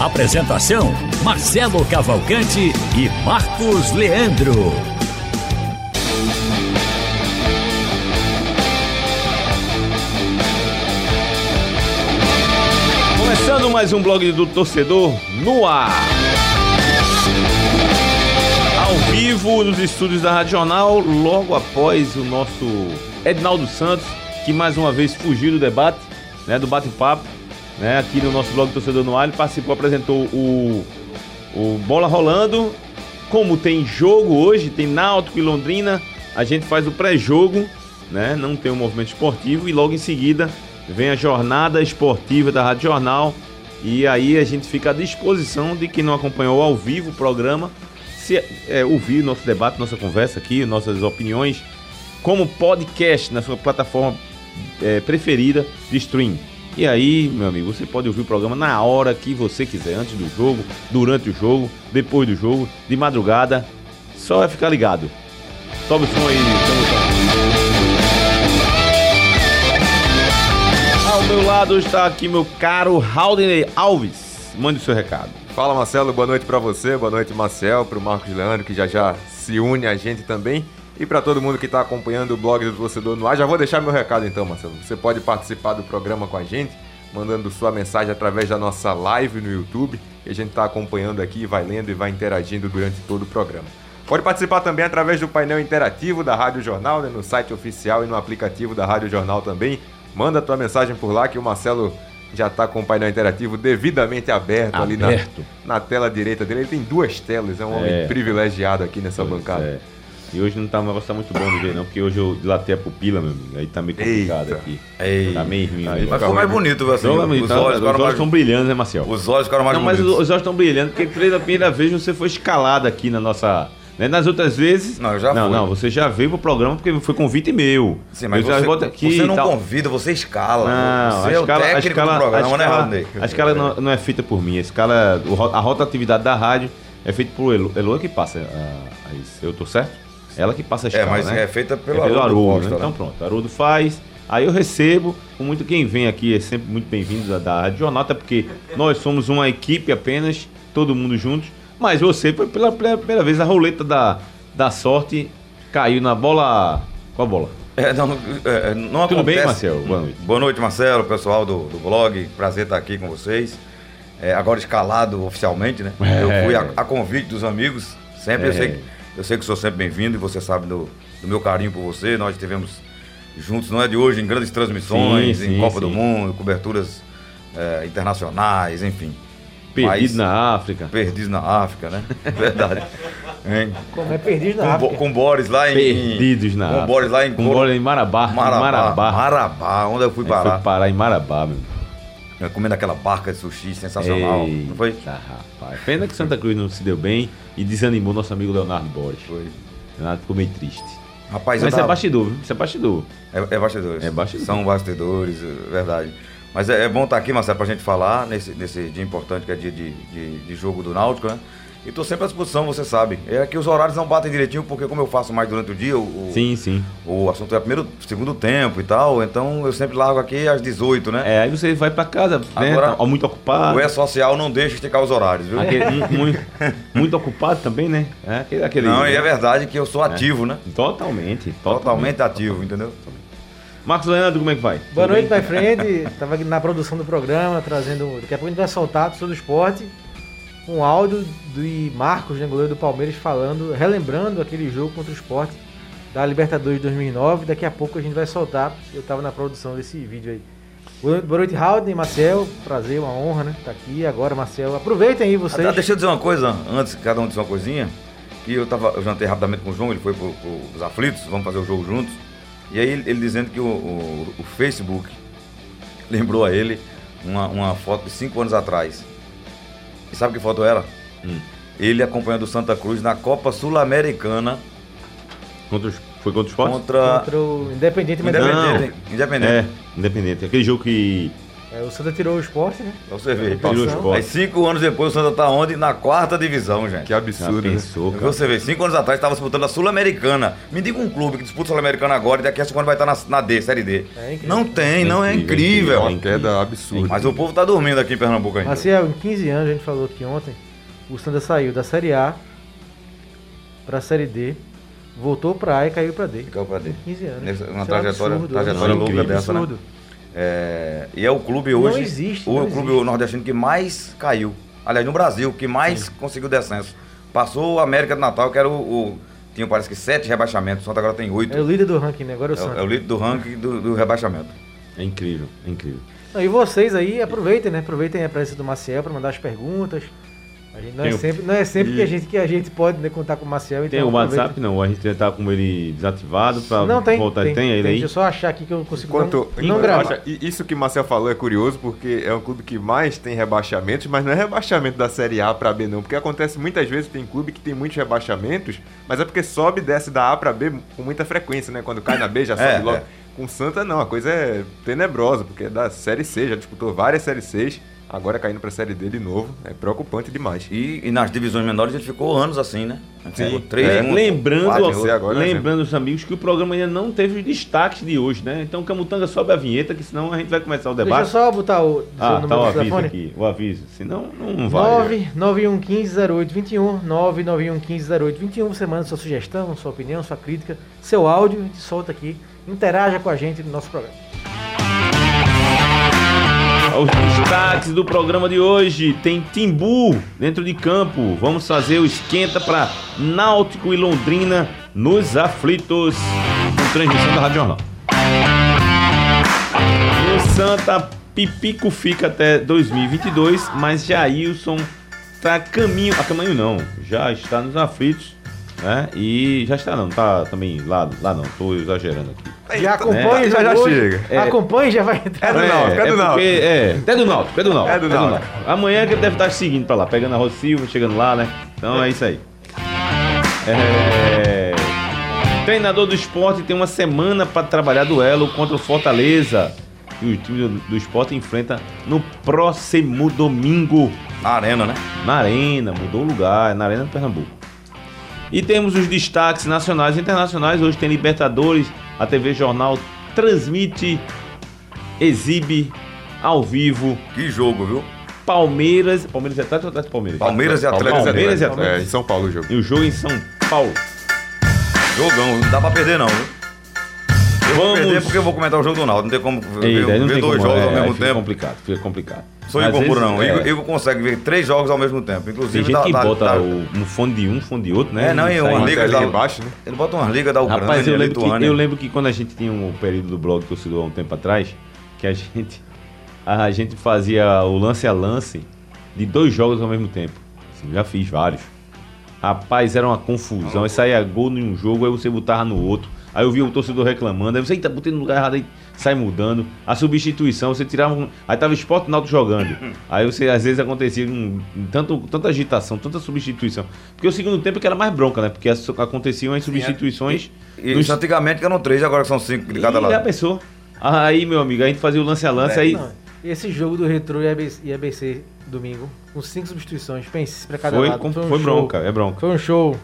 Apresentação: Marcelo Cavalcante e Marcos Leandro. Começando mais um blog do torcedor no ar. Ao vivo nos estúdios da Rádio Jornal, logo após o nosso Ednaldo Santos, que mais uma vez fugiu do debate, né, do bate-papo, né, aqui no nosso blog Torcedor no Ar, ele participou, apresentou o, o Bola Rolando. Como tem jogo hoje, tem Náutico e Londrina, a gente faz o pré-jogo, né, não tem um movimento esportivo e logo em seguida vem a jornada esportiva da Rádio Jornal e aí a gente fica à disposição de quem não acompanhou ao vivo o programa, se é, ouvir nosso debate, nossa conversa aqui, nossas opiniões, como podcast na sua plataforma é, preferida de stream. E aí, meu amigo, você pode ouvir o programa na hora que você quiser, antes do jogo, durante o jogo, depois do jogo, de madrugada. Só é ficar ligado. Sobe o som aí. Ao meu lado está aqui meu caro Haldney Alves. Mande o seu recado. Fala Marcelo, boa noite para você, boa noite Marcel, para o Marcos Leandro que já já se une a gente também e para todo mundo que está acompanhando o blog do Torcedor no ar. Já vou deixar meu recado então, Marcelo. Você pode participar do programa com a gente, mandando sua mensagem através da nossa live no YouTube, que a gente está acompanhando aqui, vai lendo e vai interagindo durante todo o programa. Pode participar também através do painel interativo da Rádio Jornal, né, no site oficial e no aplicativo da Rádio Jornal também. Manda tua mensagem por lá que o Marcelo já está com o painel interativo devidamente aberto, ali na, Aberto. na tela direita dele. Ele tem duas telas, é um homem É. privilegiado aqui nessa Pois bancada. é. E hoje não tá, o negócio tá muito bom de ver, não, porque hoje eu dilatei a pupila, meu amigo. Aí tá meio complicado Eita. aqui. Ei. Tá meio ruim. Aí né? Mas ficou mais bonito, assim. Não, mas os tá- olhos os olhos mais estão brilhando, né, Marcel? Os olhos ficaram mais Não, mas os, bonitos. os olhos estão brilhando, porque pela primeira vez você foi escalado aqui na nossa. né? Nas outras vezes. Não, eu já Não, fui. não, você já veio pro programa porque foi convite meu. Sim, mas eu você, aqui você não convida, você escala. Não, você a é o escala, a técnico escala, do programa, a né, escala, a escala não, não é feita por mim. A escala, a rotatividade da rádio é feita por Elo. Elo é que passa a, a isso. Eu tô certo? Ela que passa a É, escala, mas né? é feita pelo é pelo Haroldo né? né? Então pronto, Haroldo faz. Aí eu recebo, com muito quem vem aqui é sempre muito bem-vindo da, da Jornal, até porque nós somos uma equipe apenas, todo mundo juntos. Mas você foi pela, pela primeira vez a roleta da, da sorte caiu na bola. Qual bola? É, não, é, não Tudo bem, acontece- Marcelo? Boa noite. Boa noite, Marcelo, pessoal do, do blog. Prazer estar aqui com vocês. É, agora escalado oficialmente, né? É. Eu fui a, a convite dos amigos. Sempre, eu, É. sei, que- eu sei que sou sempre bem-vindo e você sabe do, do meu carinho por você. Nós estivemos juntos, não é de hoje, em grandes transmissões, Sim, em sim, Copa do sim. Mundo, coberturas é, internacionais, enfim. Perdido Mas- na África. Perdidos na África, né? Verdade. Hein? Como é perdido na Com, África. com Boris lá em. Perdidos na Com África. Boris lá em. Com Boris em Marabá. Marabá. Marabá. Marabá. onde eu fui Aí foi parar. parar em Marabá, meu. Eu Comendo aquela barca de sushi sensacional. Não foi? Eita, rapaz. Pena que Santa Cruz não se deu bem e desanimou nosso amigo Leonardo Borges. Foi. Leonardo ficou meio triste. Rapaz, Mas é tava... bastidor, viu? Isso é bastidor. é, é bastidores. É bastidor. São bastidores, é verdade. Mas é, é bom estar aqui, Marcelo, pra gente falar nesse, nesse dia importante que é dia de, de, de jogo do Náutico, né? E tô sempre à disposição, você sabe. É que os horários não batem direitinho, porque como eu faço mais durante o dia, o, Sim, sim. o assunto é primeiro, segundo tempo e tal, então eu sempre largo aqui às 18, né? É, aí você vai pra casa, né? Agora, tá muito ocupado. O E-Social não deixa esticar os horários, viu? Aquele- mu- muito, muito ocupado também, né? É, aquele, aquele- Não, e é verdade que eu sou ativo, né? Totalmente, totalmente. Totalmente ativo, entendeu? Marcos Leandro, como é que vai? Boa Tudo noite, bem? my friend. Tava aqui na produção do programa, trazendo. Daqui a pouco a gente vai soltar sobre o esporte. Um áudio do Marcos, né, goleiro do Palmeiras, falando, relembrando aquele jogo contra o esporte da Libertadores de 2009. Daqui a pouco a gente vai soltar. Eu tava na produção desse vídeo aí. Boa noite, Haldane, Marcel. Prazer, uma honra, né? Tá aqui agora, Marcel. Aproveitem aí vocês. Ah, deixa eu dizer uma coisa, antes que cada um dizer uma coisinha, que eu, tava, eu jantei rapidamente com o João, ele foi pro, pros aflitos, vamos fazer o jogo juntos. E aí ele, ele dizendo que o, o- o Facebook lembrou a ele uma, uma foto de cinco anos atrás. E sabe que foto era? Hum. ele acompanhando o Santa Cruz na Copa Sul-Americana Contra os, foi contra o Sport? contra Contra o Independente Medellín. Independente. Independente. É, independente. Aquele jogo que. É, o Santa tirou o esporte, né? Você ver. Tirou o Sport. Aí cinco anos depois o Santa tá onde? Na quarta divisão, gente. Que absurdo, né? pensou, cara. Você vê, cinco anos atrás estava disputando a Sul-Americana. Me diga um clube que disputa a Sul-Americana agora e daqui a cinco anos vai estar na, na D, Série D. É incrível. não tem, não é incrível, incrível. Uma queda absurda. Mas o povo tá dormindo aqui em Pernambuco ainda. Maciel, em 15 anos, a gente falou aqui ontem, o Santa saiu da Série A pra Série D, voltou pra A e caiu pra D. Ficou pra D. 15 anos. Nessa- uma Isso é um trajetória- absurdo, trajetória absurdo, louca dessa, né? É, e é o clube Não hoje. existe, o não clube existe. nordestino que mais caiu. Aliás, no Brasil, que mais conseguiu descenso. Passou o América do Natal, que era o. o- tinha parece que sete rebaixamentos, o Santa agora tem oito. É o líder do ranking, né? Agora é o É, o- Santa. é o líder do ranking do, do rebaixamento. É incrível, é incrível. Não, e vocês aí, aproveitem, né? Aproveitem a presença do Maciel pra mandar as perguntas. A gente, não, é sempre, não é sempre E- que, a gente, que a gente pode né, contar com o Maciel. Então Tem o. WhatsApp? Não, a gente já tá com ele desativado tem. voltar. tem, Tem, ele tem. aí? Deixa eu só achar aqui que eu consigo Enquanto, não, não gravar. isso que o Marcel falou é curioso, porque é um clube que mais tem rebaixamentos, mas não é rebaixamento da Série A para B, não. Porque acontece muitas vezes, tem clube que tem muitos rebaixamentos, mas é porque sobe e desce da A para B com muita frequência, né? Quando cai na B já sobe É, logo. é. Com o Santa, não, a coisa é tenebrosa, porque é da Série C, já disputou várias Série Cs, agora caindo pra Série D de novo. É preocupante demais. E, e nas divisões menores a gente ficou anos assim, né? A Sim. ficou três É, um, lembrando, quatro agora, né? lembrando os amigos que o programa ainda não teve os destaques de hoje, né? Então Camutanga sobe a vinheta, que senão a gente vai começar o Deixa eu debate. só botar o, Ah, o tá número o do aviso telefone. aqui, o aviso. Senão não vai. 991150821, 991150821. Você manda sua sugestão, sua opinião, sua crítica, seu áudio, a gente solta aqui. Interaja com a gente no nosso programa. Os destaques do programa de hoje tem Timbu dentro de campo. Vamos fazer o esquenta para Náutico e Londrina nos aflitos. Com transmissão da Rádio Jornal. O Santa Pipico fica até 2022, mas Jailson tá a caminho, a caminho não, já está nos aflitos, né? E já está não, tá também lá, lá não, tô exagerando aqui. Já acompanha, É, já, já chega. É. Acompanha e já vai entrar. É do Náutico, é do porque- Náutico. É, é do Náutico, é do Náutico. É do Náutico. Amanhã que ele deve estar seguindo pra lá, pegando a Rosa Silva, chegando lá, né? Então é isso aí. É... Treinador do esporte tem uma semana para trabalhar duelo contra o Fortaleza. E o time do, do esporte enfrenta no próximo domingo. Na arena, né? Na Arena, mudou o lugar, é na Arena do Pernambuco. E temos os destaques nacionais e internacionais. Hoje tem Libertadores, a TV Jornal transmite, exibe ao vivo Que jogo, viu? Palmeiras. Palmeiras e Atlético ou Atlético Palmeiras? Palmeiras e Atlético. Palmeiras e É, Atlético. em São Paulo o jogo. E o jogo em São Paulo. Jogão, não dá pra perder não, viu? Eu vou Vamos- perder porque eu vou comentar o jogo do Náutico. Não tem como ver, Eita, ver dois como, jogos é, ao mesmo fica tempo. complicado, fica complicado. Sou Igor vezes, não. é, Igor, Igor consegue ver três jogos ao mesmo tempo. Tem Inclusive, gente dá- que bota dá- o, um fone de um, fone de outro, né? É, não, e uma Uma liga da- embaixo, né? Ele bota umas ligas da Ucrânia, Rapaz, eu lembro, que, Lituânia. eu lembro que quando a gente tinha um período do blog torcedor há um tempo atrás, que a gente, a gente fazia o lance a lance de dois jogos ao mesmo tempo. Assim, já fiz vários. Rapaz, era uma confusão. Aí saía gol em um jogo, aí você botava no outro. Aí eu via o torcedor reclamando. Aí você, eita, botei no lugar errado, aí sai mudando. A substituição, você tirava um. Aí tava esporte Náutico jogando. Aí você, às vezes, acontecia um, tanto, tanta agitação, tanta substituição. Porque o segundo tempo é que era mais bronca, né? Porque as- aconteciam as substituições. E nos- isso antigamente que eram três, agora que são cinco de cada e já lado. pensou? Aí, meu amigo, a gente fazia o lance a lance, aí Não, esse jogo do Retro e ABC, e ABC domingo, com cinco substituições, pense pra cada foi, lado. com- um foi show. bronca, é bronca. Foi um show.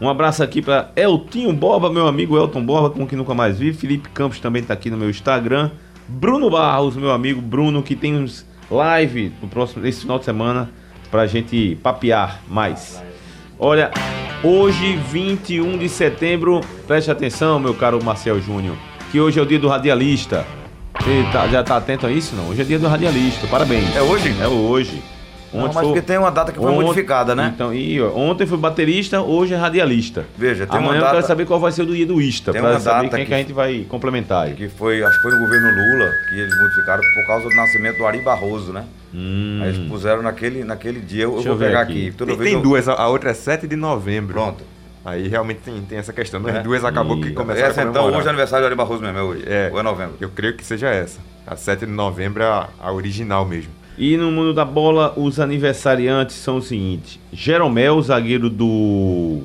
Um abraço aqui pra Eltinho Borba, meu amigo Elton Borba, com quem nunca mais vi. Felipe Campos também tá aqui no meu Instagram. Bruno Barros, meu amigo Bruno, que tem uns live no próximo, esse final de semana pra gente papear mais. Olha, hoje, 21 de setembro, preste atenção, meu caro Marcel Júnior, que hoje é o dia do radialista. Você tá- já tá atento a isso, não? Hoje é dia do radialista, parabéns. É hoje? É hoje. Não, Ontem mas foi- porque tem uma data que foi Ontem- modificada, né? Então, e, ó, ontem foi baterista, hoje é radialista. Veja, tem Amanhã uma eu data quero saber qual vai ser o do dia do Ista, uma saber data quem que... que- a gente vai complementar aí. que foi, acho que foi no governo Lula que eles modificaram por causa do nascimento do Ari Barroso, né? Hum, Aí eles puseram naquele, naquele dia, eu, eu Deixa vou eu pegar aqui. aqui. Toda Tem, tem eu- duas, a outra é 7 de novembro. Pronto. Aí realmente tem, tem essa questão. As É. duas acabou que E- começaram Essa a então, comemorar. hoje é aniversário do Ari Barroso mesmo, é hoje. É. Ou é novembro. Eu creio que seja essa. A 7 de novembro é a, a original mesmo. E no mundo da bola, os aniversariantes são os seguintes: Jeromel, zagueiro do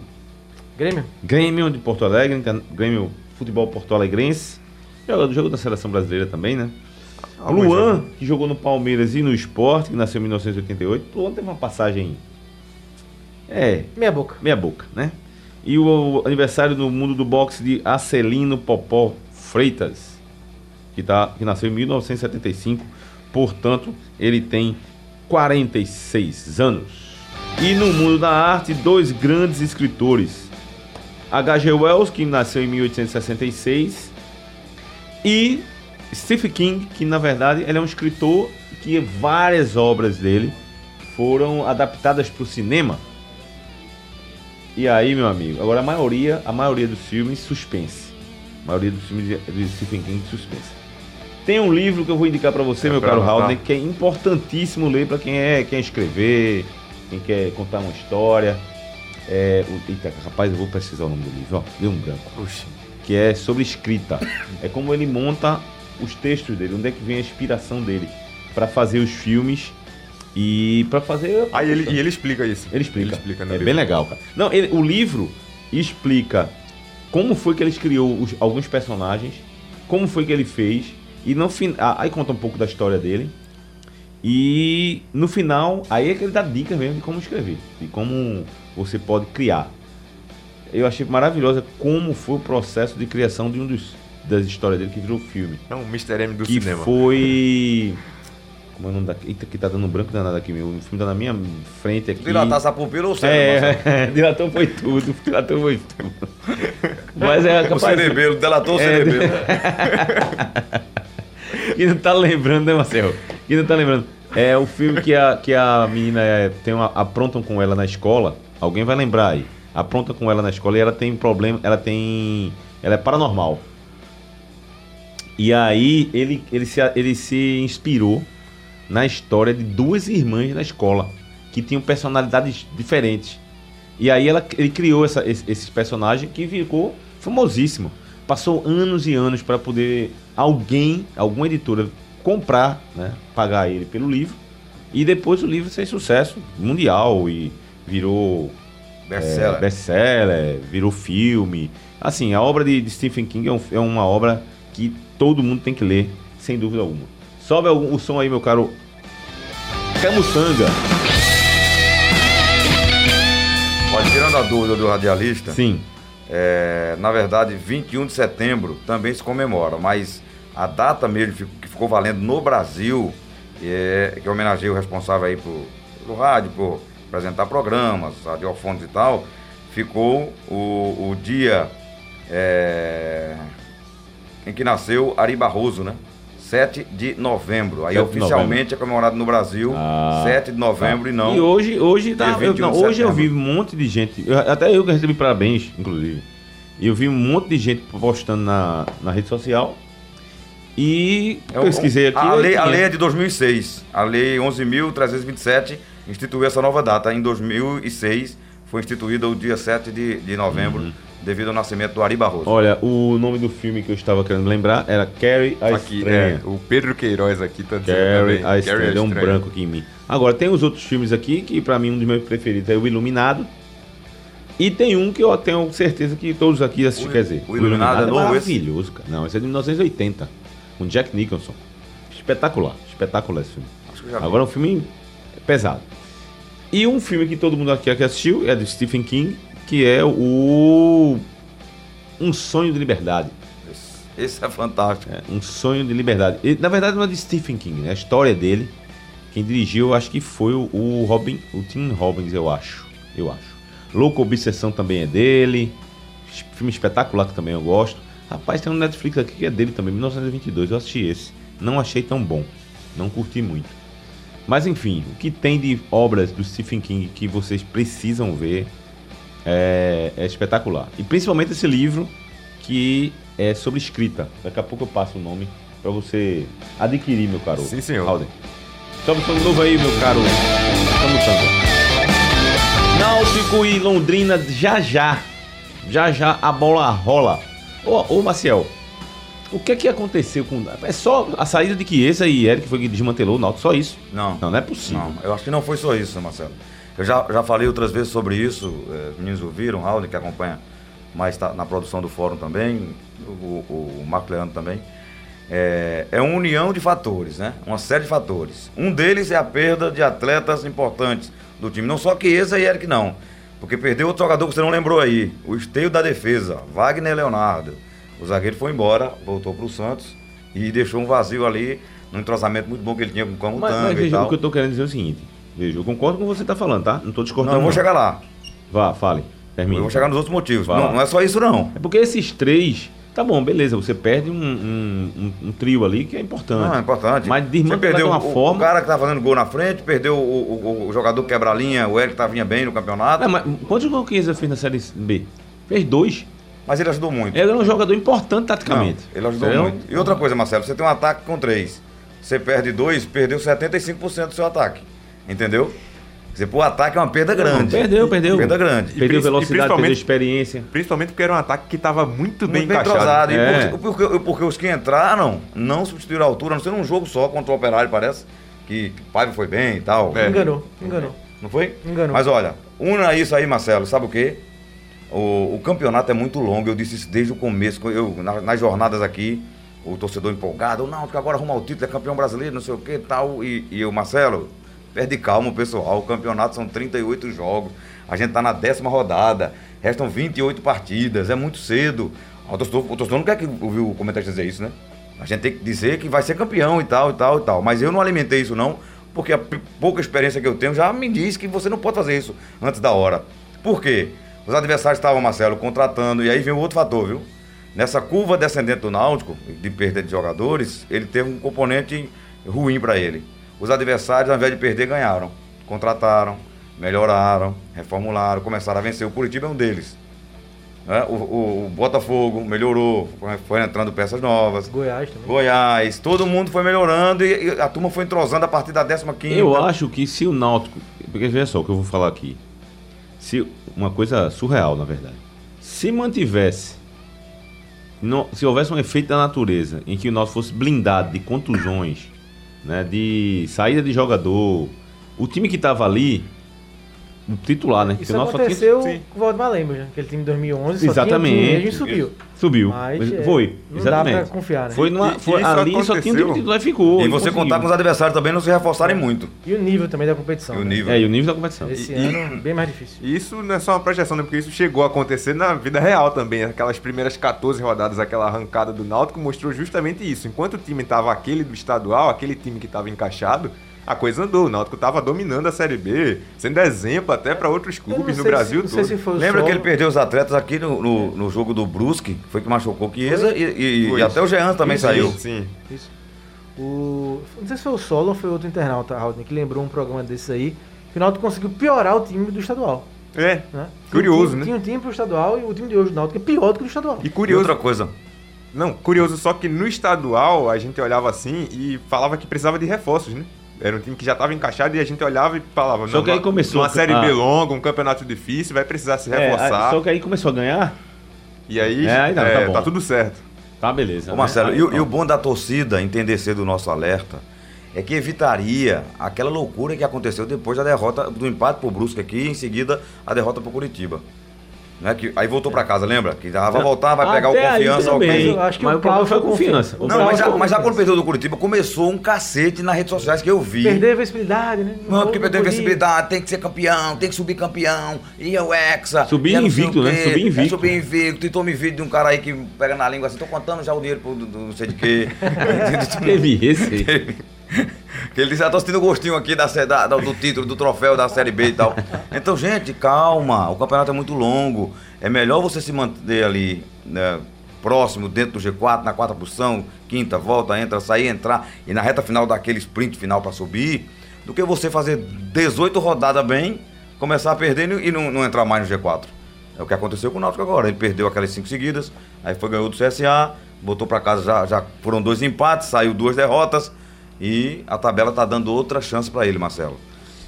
Grêmio? Grêmio de Porto Alegre, inter- Grêmio Futebol Porto Alegrense. Jogador jogo da seleção brasileira também, né? Alguns Luan, jogos. que jogou no Palmeiras e no Sport, que nasceu em 1988. Luan teve uma passagem. É, Meia boca. meia boca, né? E o aniversário no mundo do boxe de Acelino Popó Freitas, que, tá, que nasceu em 1975, portanto, ele tem 46 anos. E no mundo da arte, dois grandes escritores. H.G. Wells, que nasceu em 1866, e Stephen King, que na verdade ele é um escritor que várias obras dele foram adaptadas para o cinema. E aí, meu amigo, agora a maioria, a maioria dos filmes suspense. A maioria dos filmes de, Stephen King suspense. Tem um livro que eu vou indicar para você, É meu caro anotar. Haldner, que é importantíssimo ler para quem é, quer escrever, quem quer contar uma história. É, o- eita, rapaz, eu vou precisar o nome do livro, ó, deu um branco Oxi. que é sobre escrita. É como ele monta os textos dele, onde é que vem a inspiração dele para fazer os filmes e para fazer. Aí ele, e ele explica isso. Ele explica. Ele explica no é livro. bem legal, cara. Não, ele- o livro explica como foi que ele criou os- alguns personagens, como foi que ele fez e no final, aí conta um pouco da história dele. E no final, aí é que ele dá dicas mesmo de como escrever, de como você pode criar. Eu achei maravilhosa como foi o processo de criação de um dos das histórias dele que virou filme. É um Mr. M do que cinema. foi. Como é o nome da. Eita, que tá dando branco danado aqui, meu. O filme tá na minha frente aqui. Dilatar essa pupila ou Marcelo? É, dilatou foi tudo. Dilatou foi tudo. Mas é O capaz. cerebelo, delatou o É, cerebelo. que não tá lembrando, né, Marcelo? Que não tá lembrando. É o filme que a, que a menina é, tem uma, aprontam com ela na escola. Alguém vai lembrar aí. Aprontam com ela na escola e ela tem problema. Ela tem. Ela é paranormal. E aí ele, ele, se, ele se inspirou na história de duas irmãs na escola que tinham personalidades diferentes. E aí ela, ele criou essa, esse, esse personagem que ficou famosíssimo. Passou anos e anos para poder alguém, alguma editora, comprar, né, pagar ele pelo livro. E depois o livro fez sucesso mundial e virou Best-seller. é, best-seller, virou filme. Assim, a obra de, de Stephen King é, um- é uma obra que todo mundo tem que ler, sem dúvida alguma. Sobe algum- o som aí, meu caro Camuçanga. Olha, tirando a dúvida do radialista, Sim. É, na verdade, 21 de setembro também se comemora, mas a data mesmo que ficou valendo no Brasil, é, que homenageia o responsável aí por, pelo rádio, por apresentar programas, radiofones e tal, ficou o, o dia é, em que nasceu Ari Barroso, né? 7 de novembro. Aí 7 de oficialmente é comemorado no Brasil, Ah, 7 de novembro e não. E hoje, hoje, tá, eu, 21 não, de hoje eu vi um monte de gente, eu- até eu que recebi parabéns, inclusive. E eu vi um monte de gente postando na, na rede social. E É o- pesquisei aqui. A lei, a lei é de 2006. A lei 11.327 instituiu essa nova data. Em 2006 foi instituída o dia 7 de, de novembro, Uhum. devido ao nascimento do Ari Barroso. Olha, o nome do filme que eu estava querendo lembrar era Carrie a Aqui, Estranha. é, o Pedro Queiroz aqui tá dizendo Carrie também. a Estranha, deu um Estranha. branco aqui em mim. Agora, tem os outros filmes aqui, que pra mim um dos meus preferidos é O Iluminado. E tem um que eu tenho certeza que todos aqui assistiram, quer dizer, o Iluminado é novo esse? maravilhoso, cara. Não, esse é de 1980, com Jack Nicholson. Espetacular, espetacular esse filme. Agora é um filme pesado. E um filme que todo mundo aqui assistiu é do Stephen King, que é o Um Sonho de Liberdade. Esse, é fantástico. É, um sonho de liberdade. E, na verdade não é de Stephen King, né? A história dele, quem dirigiu, acho que foi o, o Robin, o Tim Robbins, eu acho. Eu acho. Louco Obsessão também é dele. Filme espetacular que também eu gosto. Rapaz, tem um Netflix aqui que é dele também, 1922. Eu assisti esse. Não achei tão bom. Não curti muito. Mas enfim, o que tem de obras do Stephen King que vocês precisam ver é, é espetacular. E principalmente esse livro que é sobre escrita. Daqui a pouco eu passo o nome para você adquirir, meu caro. Sim, senhor. Halden. Sobe o som de novo aí, meu caro. Estamos Náutico e Londrina já já. Já já a bola rola. Ô, ô Maciel, O que é que aconteceu com. É só a saída de Chiesa e Eric foi que desmantelou o Náutico, só isso? Não. Não, não é possível. Não, eu acho que não foi só isso, Marcelo. Eu já, já falei outras vezes sobre isso, eh, os meninos ouviram, Raul, que acompanha mais tá na produção do fórum também, o, o Marco Leandro também. É, é uma união de fatores, né? Uma série de fatores. Um deles é a perda de atletas importantes do time. Não só Chiesa e Eric, não. Porque perdeu outro jogador que você não lembrou aí. O esteio da defesa, Wagner Leonardo. O zagueiro foi embora, voltou para o Santos e deixou um vazio ali, num entrosamento muito bom que ele tinha com o Mas, mas e veja, tal. o que eu tô querendo dizer é o seguinte. Veja, eu concordo com o que você tá falando, tá? Não Não, discordando. eu vou chegar lá. Vá, fale. Eu Termine. vou chegar nos outros motivos. Não, não é só isso, não. É porque esses três. Tá bom, beleza, você perde um, um- um- um trio ali que é importante. Não, é importante. Mas desmantelar perdeu de uma o, forma. o cara que tá fazendo gol na frente, perdeu o, o- o jogador quebra-linha, o Eric tá vinha bem no campeonato. Não, mas quantos gols que fez na Série B? Fez dois. Mas ele ajudou muito. Ele é um jogador importante Não, taticamente. ele ajudou Entendeu? muito. E outra coisa, Marcelo, você tem um ataque com três. Você perde dois, perdeu 75% do seu ataque. Entendeu? Quer dizer, pro ataque é uma perda grande. Perdeu, perdeu. Perda grande. Perdeu e velocidade, perdeu experiência. Principalmente porque era um ataque que estava muito bem Muito bem encaixado. entrosado. É. E porque, porque- porque os que entraram não substituíram a altura, a não ser num jogo só contra o Operário, parece. Que, que o Paiva foi bem e tal. É. Enganou, enganou. Não foi? Enganou. Mas olha, una isso aí, Marcelo, sabe o quê? O, o campeonato é muito longo, eu disse isso desde o começo, eu, na- nas jornadas aqui, o torcedor empolgado, não, porque agora arruma o título, é campeão brasileiro, não sei o que tal. E, e eu, Marcelo, perde calma, pessoal. O campeonato são 38 jogos, a gente tá na décima rodada, restam 28 partidas, é muito cedo. O torcedor, o torcedor não quer que ouvir o comentarista dizer isso, né? A gente tem que dizer que vai ser campeão e tal, e tal, e tal. Mas eu não alimentei isso, não, porque a pouca experiência que eu tenho já me diz que você não pode fazer isso antes da hora. Por quê? Os adversários estavam, Marcelo, contratando, e aí vem o outro fator, viu? Nessa curva descendente do Náutico, de perda de jogadores, ele teve um componente ruim para ele. Os adversários, ao invés de perder, ganharam. Contrataram, melhoraram, reformularam, começaram a vencer. O Curitiba é um deles. né? O, o- o Botafogo melhorou, foi- foi entrando peças novas. Goiás também. Goiás, todo mundo foi melhorando e, e a turma foi entrosando a partir da 15 Eu acho que se o Náutico. Porque veja só o que eu vou falar aqui. Se uma coisa surreal, na verdade. Se mantivesse. no- se houvesse um efeito da natureza em que o Náutico fosse blindado de contusões, né, de saída de jogador, o time que estava ali, titular, né? Isso só tinha- aconteceu sim. com o Valdemar Lemos, né? Aquele time de 2011 só Exatamente. tinha um time, e a gente subiu. Subiu. Mas, é, foi, não dá exatamente. pra confiar, né? Foi numa, E- foi, isso ali só tinha um aconteceu. time titular e ficou. E e você conseguiu. contar com os adversários também não se reforçarem muito. E o nível também da competição. E o né? nível. É, e o nível da competição. Esse E- ano, bem mais difícil. E isso não é só uma projeção, né? Porque isso chegou a acontecer na vida real também. Aquelas primeiras 14 rodadas, aquela arrancada do Náutico mostrou justamente isso. Enquanto o time tava aquele do estadual, aquele time que tava encaixado, a coisa andou. O Náutico tava dominando a Série B, sendo exemplo até para outros clubes no Brasil se, não sei todo. se foi o Lembra que solo- ele perdeu os atletas aqui no, no, no jogo do Brusque? Foi que machucou o Chiesa e, e- e até o Jean também Sim, saiu. Sim. Isso. O... Não sei se foi o Solo ou foi outro internauta, Raul, que lembrou um programa desses aí. Que o Náutico conseguiu piorar o time do estadual. É. Né? Curioso, tinha, um né? Tinha um time pro estadual e o time de hoje do Náutico é pior do que o do estadual. E E curioso, outra coisa, Não, curioso só que no estadual a gente olhava assim e falava que precisava de reforços, né? Era um time que já estava encaixado e a gente olhava e falava, Só não, que aí uma- começou uma a- série a- B longa, um campeonato difícil, vai precisar se É, reforçar. só que aí começou a ganhar. E aí, É, aí não, é, tá tá tudo certo. Tá, beleza. Ô né? Marcelo, Aí, e, o- e o bom da torcida entender ser do nosso alerta é que evitaria aquela loucura que aconteceu depois da derrota, do empate pro Brusque aqui e em seguida a derrota pro Curitiba. Né? Que, aí voltou pra casa, lembra? Que vai voltar, vai pegar o Até confiança, Mas eu acho que mas o problema foi a confiança. O Não, mas mas já quando perdeu do Curitiba, começou um cacete nas redes sociais que eu vi. Perder a visibilidade, né? Não, porque perdeu a visibilidade, tem que ser campeão, tem que subir campeão, e é o Hexa. Subir e é não invicto, o né? quê, Subir invicto. É subir invicto. Tentou me vídeo de um cara aí que pega na língua assim, tô contando já o dinheiro pro, do, do não sei de quê. Teve esse aí. que ele disse, ah, tô sentindo o gostinho aqui da, da- do título, do troféu da Série B e tal. Então, gente, calma, o campeonato é muito longo. É melhor você se manter ali, né, próximo, dentro do G4, na quarta posição, quinta, volta, entra, sair, entrar, e na reta final daquele sprint final pra subir, do que você fazer 18 rodadas bem, começar a perder e não, não entrar mais no G4. É o que aconteceu com o Náutico agora. Ele perdeu aquelas cinco seguidas, aí foi ganhou do CSA, botou pra casa, já, já foram dois empates, saiu duas derrotas e a tabela tá dando outra chance pra ele, Marcelo.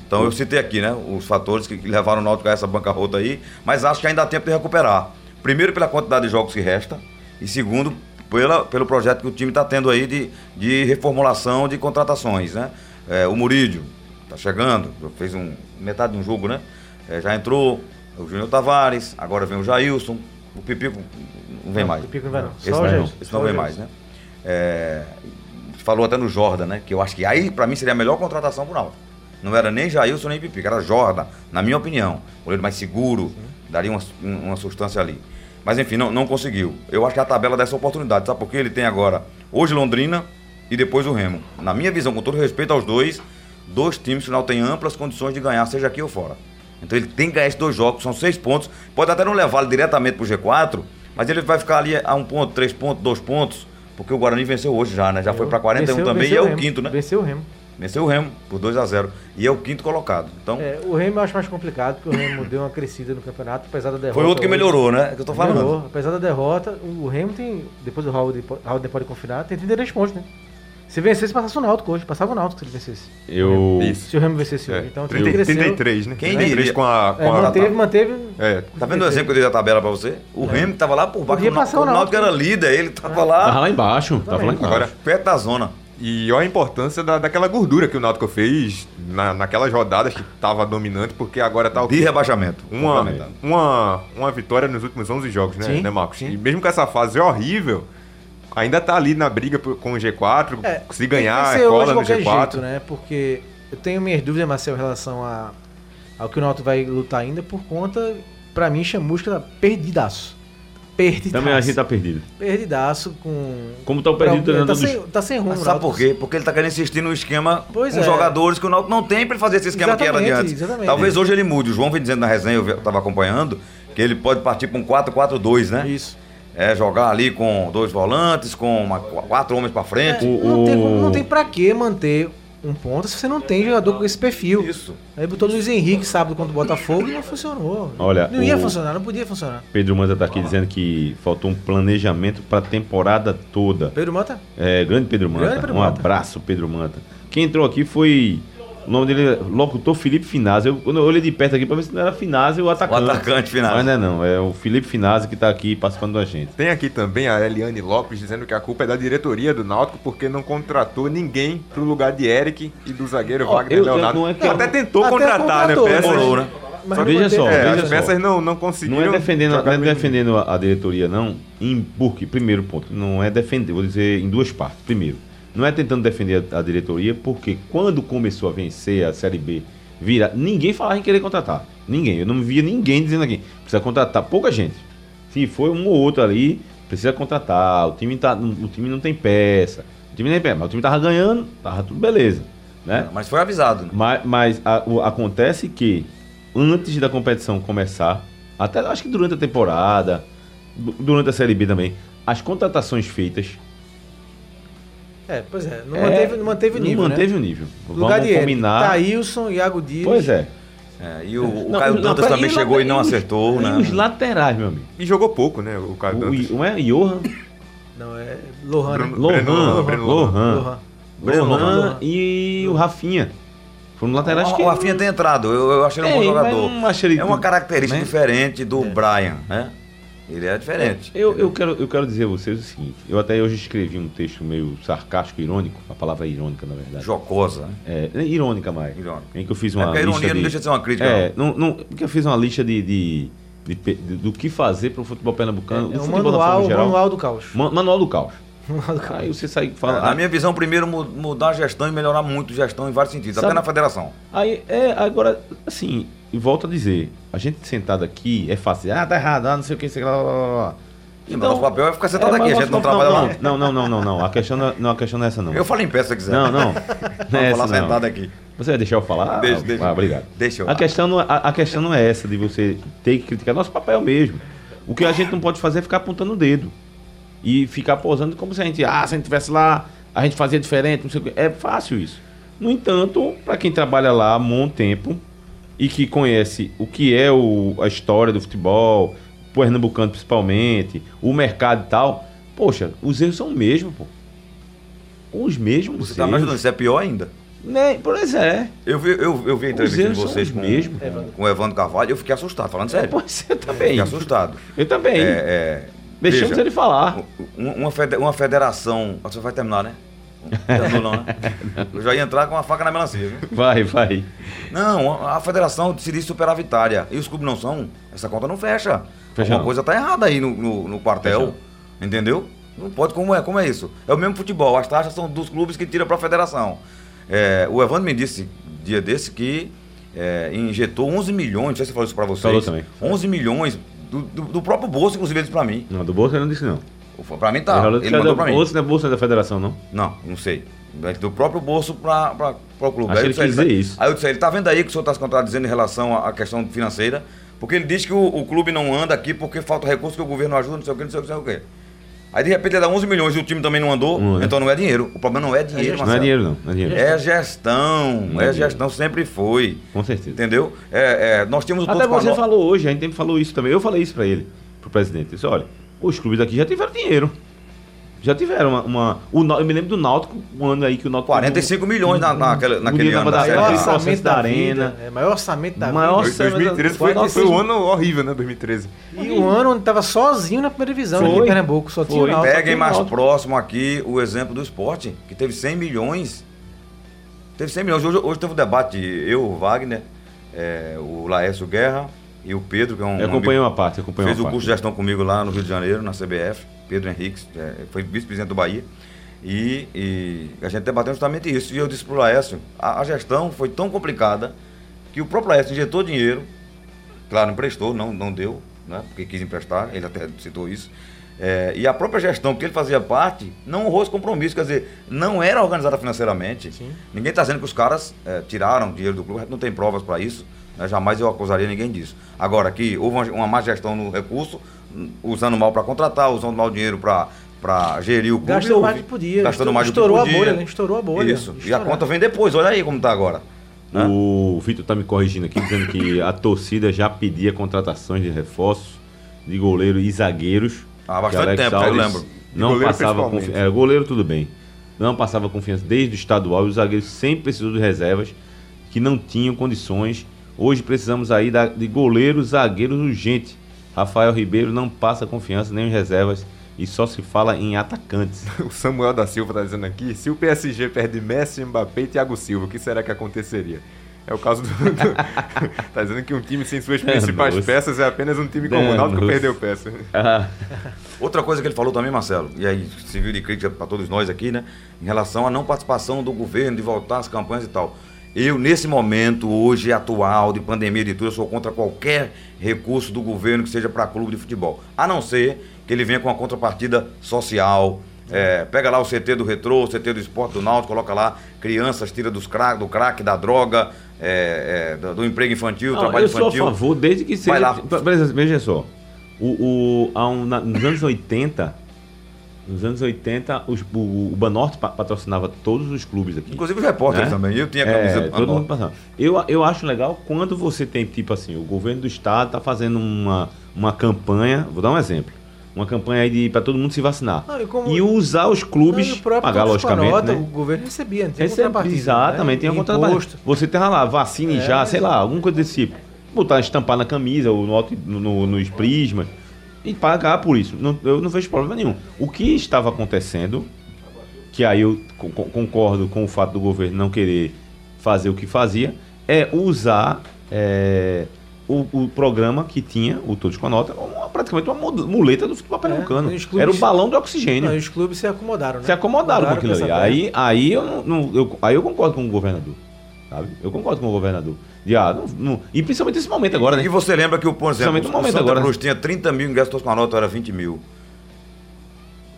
Então eu citei aqui, né, os fatores que levaram o Náutico a essa bancarrota aí, mas acho que ainda há tempo de recuperar. Primeiro pela quantidade de jogos que resta e segundo pela, pelo projeto que o time está tendo aí de, de reformulação de contratações, né? É, o Murídio está chegando, fez um, metade de um jogo, né? É, já entrou o Júnior Tavares, agora vem o Jailson, o Pipico não vem mais. O Pipico não vai não. Esse não, esse não vem mais, né? É, falou até no Jordan, né? Que eu acho que aí, pra mim, seria a melhor contratação pro Náutico. Não era nem Jailson nem Pipico, era Jordan, na minha opinião. Goleiro mais seguro, daria uma, uma substância ali. Mas enfim, não, não conseguiu. Eu acho que a tabela dá essa oportunidade, sabe por quê? Ele tem agora hoje Londrina e depois o Remo. Na minha visão, com todo respeito aos dois, dois times que o Náutico tem amplas condições de ganhar, seja aqui ou fora. Então ele tem que ganhar esses dois jogos, são seis pontos. Pode até não levá-lo diretamente pro G4, mas ele vai ficar ali a um ponto, três pontos, dois pontos, porque o Guarani venceu hoje já, né? Já foi pra 41 Venceu- também venceu e é o Remo. quinto, né? Venceu o Remo. Venceu o Remo por 2 a 0 e é o quinto colocado. Então, É, o Remo eu acho mais complicado, porque o Remo deu uma crescida no campeonato, apesar da derrota. foi outro que hoje. melhorou, né? É que eu tô falando. Melhorou. Apesar da derrota, o Remo tem, depois do Raul, Raul pode confinar, tem 33 pontos, né? Se vencesse, passasse o Náutico hoje. Passava o Náutico se ele vencesse. Eu. Isso. Se o Remo vencesse É, hoje. Então, 30, cresceu. 33, né? Quem 33 diria? com a. Com É, a manteve, manteve. É, Tá vendo o exemplo que eu dei da tabela pra você? O Remo tava lá por baixo. Podia o Náutico- passar o Náutico era líder, ele tava Tava lá lá embaixo. Tava lá embaixo. Agora, perto da zona. E olha a importância da, daquela gordura que o Náutico fez na, naquelas rodadas que tava dominante, porque agora tá o De rebaixamento. uma, uma, uma vitória nos últimos 11 jogos, né, Sim, né Marcos? sim. E mesmo com essa fase horrível, ainda tá ali na briga com o G4, É, se tem ganhar, que ser hoje cola no qualquer G4. jeito, né? Porque eu tenho minhas dúvidas, Marcel, em relação a, ao que o Náutico vai lutar ainda, por conta, pra mim, Chamusca tá perdidaço. Perdidaço. Também a gente tá perdido. Perdidaço com... Como tá o pra- perdido tá, sem, dos. tá sem rumo. Mas sabe por quê? Porque ele tá querendo insistir no esquema Pois com é. jogadores que o Náutico não tem pra ele fazer esse esquema que era de Exatamente, antes. exatamente. Talvez hoje ele mude. O João vem dizendo na resenha, eu tava acompanhando, que ele pode partir pra um 4-4-2, né? Isso. É, jogar ali com dois volantes, com uma- quatro homens pra frente. É, O- não, tem, não tem pra que manter um ponto se você não tem jogador com esse perfil. Isso. Aí botou Luiz Henrique sábado contra o Botafogo e não funcionou. Olha, não ia o- funcionar, não podia funcionar. Pedro Manta tá aqui dizendo que faltou um planejamento pra temporada toda. Pedro Mota? É, grande Pedro Manta. Grande Pedro um Manta. abraço, Pedro Manta. Quem entrou aqui foi. O nome dele é locutor Felipe Finazzi. Eu, quando eu olhei de perto aqui pra ver se não era Finazzi o atacante. O atacante Finazzi. Mas não é não, é o Felipe Finazzi que tá aqui participando da gente. Tem aqui também a Eliane Lopes dizendo que a culpa é da diretoria do Náutico porque não contratou ninguém pro lugar de Eric e do zagueiro Ó, Wagner eu- eu- Leonardo. não é que eu- Até tentou Até contratar, contratou, né? Peças, Demorou, né? Mas Só veja só, É, veja as só. peças não, não conseguiram. Não é defendendo, não é defendendo a, a diretoria, não. Em, porque, primeiro ponto, não é defender, vou dizer em duas partes. Primeiro, não é tentando defender a, a diretoria, porque quando começou a vencer a Série B, vira, ninguém falava em querer contratar. Ninguém. Eu não via ninguém dizendo aqui, precisa contratar pouca gente. Se foi um ou outro ali, precisa contratar. O time, tá, o time não tem peça. O time não tem peça, mas o time tava ganhando, tava tudo beleza. Né? Mas foi avisado. né? Mas, mas a- o- acontece que antes da competição começar, até acho que durante a temporada, du- durante a Série B também, as contratações feitas. É, pois é, não é, manteve, não manteve o nível. Não manteve né? o nível. Lugar Vamos de combinar. Thaílson, Iago Dias. Pois é. É, e o, o Não, Caio não, Dantas também chegou e não acertou, e né? os laterais, meu amigo. E jogou pouco, né? O Caio O, Dantas. não é Johan, Não, é Lohan. né? Bruno- Lohan, Breno Lohan, Breno Lohan, Lohan. Lohan Lohan. e o Rafinha. Foram laterais O, que... o Rafinha tem entrado, eu, eu achei ele um bom É, jogador. É uma característica né? diferente do Brian, né? Ele é diferente. Eu, eu, quero, eu quero dizer a vocês o seguinte: eu até hoje escrevi um texto meio sarcástico, irônico, a palavra é irônica, na verdade. Jocosa, né? É, é irônica mais. Irônica. Em que eu fiz É uma porque a lista ironia de... não deixa de ser uma crítica, É, não, não, porque eu fiz uma lista de, de, de de- do que fazer para o futebol pernambucano, É o futebol da manual, geral. manual do caos. Ma- manual do caos. Manual do caos. Aí você sai e fala. Na minha visão, primeiro mu- mudar a gestão e melhorar muito a gestão em vários sentidos, Sabe- até na federação. Aí, é, agora, assim, e volto a dizer, a gente sentado aqui é fácil, ah, tá errado, ah, não sei o que, sei lá, lá, lá, lá. Sim, mas nosso papel é ficar sentado aqui, mas a gente não trabalha lá. Não, não, não, não, não, a questão não, é- não, a questão não é essa não. Eu falo em pé se quiser. Não, não. Não é essa, falar não. sentado aqui. Você vai deixar eu falar? Deixa, deixa. Ah, obrigado. Deixa eu. A questão, não, é- a, a questão não é essa de você ter que criticar nosso papel mesmo. O que a gente não pode fazer é ficar apontando o dedo. E ficar posando como se a gente, ah, se a gente tivesse lá, a gente fazia diferente, não sei o quê. É fácil isso. No entanto, para quem trabalha lá há um bom tempo e que conhece o que é o, a história do futebol, pernambucano principalmente, o mercado e tal, poxa, os erros são os mesmos, pô. Os mesmos Você tá me erros. ajudando, isso é pior ainda. Né? Pois é. Eu vi, eu, eu vi a entrevista de vocês com, mesmos. com, com o Evandro Carvalho, eu fiquei assustado, falando sério. Pois eu também. Fiquei assustado. Eu também. É, é, Deixamos Veja, ele falar. um- Uma, uma federação. Você vai terminar, né? Terminou, não, né? Eu já ia entrar com uma faca na melancia, viu? Vai, vai. Não, a federação decidiu superavitária. E os clubes não são. Essa conta não fecha. Fecha Alguma não. coisa tá errada aí no, no, no quartel. Entendeu? Não pode, como é? Como é isso? É o mesmo futebol. As taxas são dos clubes que tiram para a federação. É, o Evandro me disse dia desse que é, injetou 11 milhões, não sei se falou isso para vocês. Falou também. 11 milhões do, do- do próprio bolso, inclusive, ele disse para mim. Não, do bolso ele não disse não. Para mim tá. Ele Ele mandou do para mim. bolso não é bolso da federação, não. Não, não sei. Do próprio bolso para o clube. Aí eu ele disse, dizer isso. Aí eu disse, ele tá vendo aí que o senhor está se contradizendo em relação à questão financeira? Porque ele diz que o, o clube não anda aqui porque falta recurso que o governo ajuda, não sei o que, não sei o que, não sei o que. Aí de repente ele dá 11 milhões e o time também não andou, anda. então não é dinheiro. O problema não é dinheiro, Não é dinheiro não, não é dinheiro. É gestão, Não é, é gestão, sempre foi. Com certeza. Entendeu? É, é, nós tínhamos o Até você falou hoje, a gente falou isso também. Eu falei isso pra ele, pro presidente. Eu disse, olha, os clubes aqui já tiveram dinheiro. Já tiveram uma. uma- o, eu me lembro do Náutico, um ano aí que o Náutico. 45 milhões na, naquele Bonito, ano. da Série Maior orçamento da, da arena. arena. É, maior orçamento da Maior vida. 2013 foi, foi um ano horrível, né? 2013. E um ano onde tava sozinho na primeira divisão aqui Foi. em Pernambuco. Só tinha o Foi. Náutico. Peguem mais Náutico. próximo aqui o exemplo do esporte, que teve 100 milhões. Teve 100 milhões. Hoje, hoje teve um debate, eu, o Wagner, é, o Laércio Guerra e o Pedro, que é um. Eu acompanhei uma parte, eu acompanhei Fez uma o parte. curso de gestão comigo lá no Rio de Janeiro, na CBF. Pedro Henrique, é, foi vice-presidente do Bahia. E, e a gente debateu justamente isso. E eu disse pro Laércio, a, a gestão foi tão complicada que o próprio Laércio injetou dinheiro, claro, emprestou, não, não deu, né? Porque quis emprestar, ele até citou isso. É, e a própria gestão que ele fazia parte não honrou esse compromisso, quer dizer, não era organizada financeiramente. Ninguém está dizendo que os caras é, tiraram dinheiro do clube, não tem provas para isso, né? jamais eu acusaria ninguém disso. Agora, que houve uma, má gestão no recurso, usando mal para contratar, usando mal o dinheiro para gerir o clube. Gastou mais do que podia. Gastando mais do que Estourou a podia. bolha, né? Estourou a bolha. Isso. E a conta vem depois, olha aí como tá agora. né? O Vitor tá me corrigindo aqui, dizendo que a torcida já pedia contratações de reforços de goleiro e zagueiros. Há bastante Alex tempo, eu lembro. Não goleiro, passava confiança. É, goleiro tudo bem. Não passava confiança desde o estadual e os zagueiros sempre precisou de reservas que não tinham condições. Hoje precisamos aí da- de goleiros, zagueiros urgente. Rafael Ribeiro não passa confiança nem os reservas e só se fala em atacantes. O Samuel da Silva tá dizendo aqui, se o PSG perde Messi, Mbappé e Thiago Silva, o que será que aconteceria? É o caso do... tá dizendo que um time sem suas principais Danos. peças é apenas um time como o Náutico que perdeu peça. Ah, Outra coisa que ele falou também, Marcelo, e aí serviu de crítica para todos nós aqui, né? Em relação à não participação do governo, de voltar às campanhas e tal. Eu, nesse momento, hoje atual, de pandemia de tudo, eu sou contra qualquer recurso do governo que seja para clube de futebol. A não ser que ele venha com uma contrapartida social. É, pega lá o CT do Retrô, o CT do Esporte do Náutico, coloca lá crianças, tira dos crack, do crack, da droga, é, é, do, do emprego infantil, Não, trabalho eu sou a infantil. favor, desde que seja. Vai lá. Veja só. O, o, há um- nos anos 80, nos anos 80, os- o, o Banorte pa- patrocinava todos os clubes aqui. Inclusive os repórteres Né? também. Eu tinha camisa É, todo mundo passando. Eu, eu acho legal quando você tem, tipo assim, o governo do estado está fazendo uma, uma campanha, vou dar um exemplo, uma campanha aí para todo mundo se vacinar. Não, e como- e usar os clubes, Não, e próprio pagar logicamente, nota, né? O governo recebia, não tinha Recebe- contrapartida, exatamente, né? tem uma Imposto. contrapartida. Você tem lá, vacine É, já, sei lá, alguma coisa desse tipo. Botar, estampar na camisa ou no, no, no- nos prismas e pagar por isso. Não- eu não vejo problema nenhum. O que estava acontecendo, que aí eu co- co- concordo com o fato do governo não querer fazer o que fazia, é usar é, o, o programa que tinha, o Todos com a Nota, como uma- praticamente uma mu- muleta do futebol pernambucano. e os clubes- Era o balão de oxigênio. Não, os clubes se acomodaram, né? Se acomodaram com aquilo ali. Aí, aí, eu não, não- eu, aí eu concordo com o governador. Sabe? Eu concordo com o governador. De, ah, não- não- e principalmente nesse momento agora, né? E você lembra que, o, por exemplo, o momento Santa agora, né? Cruz tinha 30 mil ingressos, nota era 20 mil.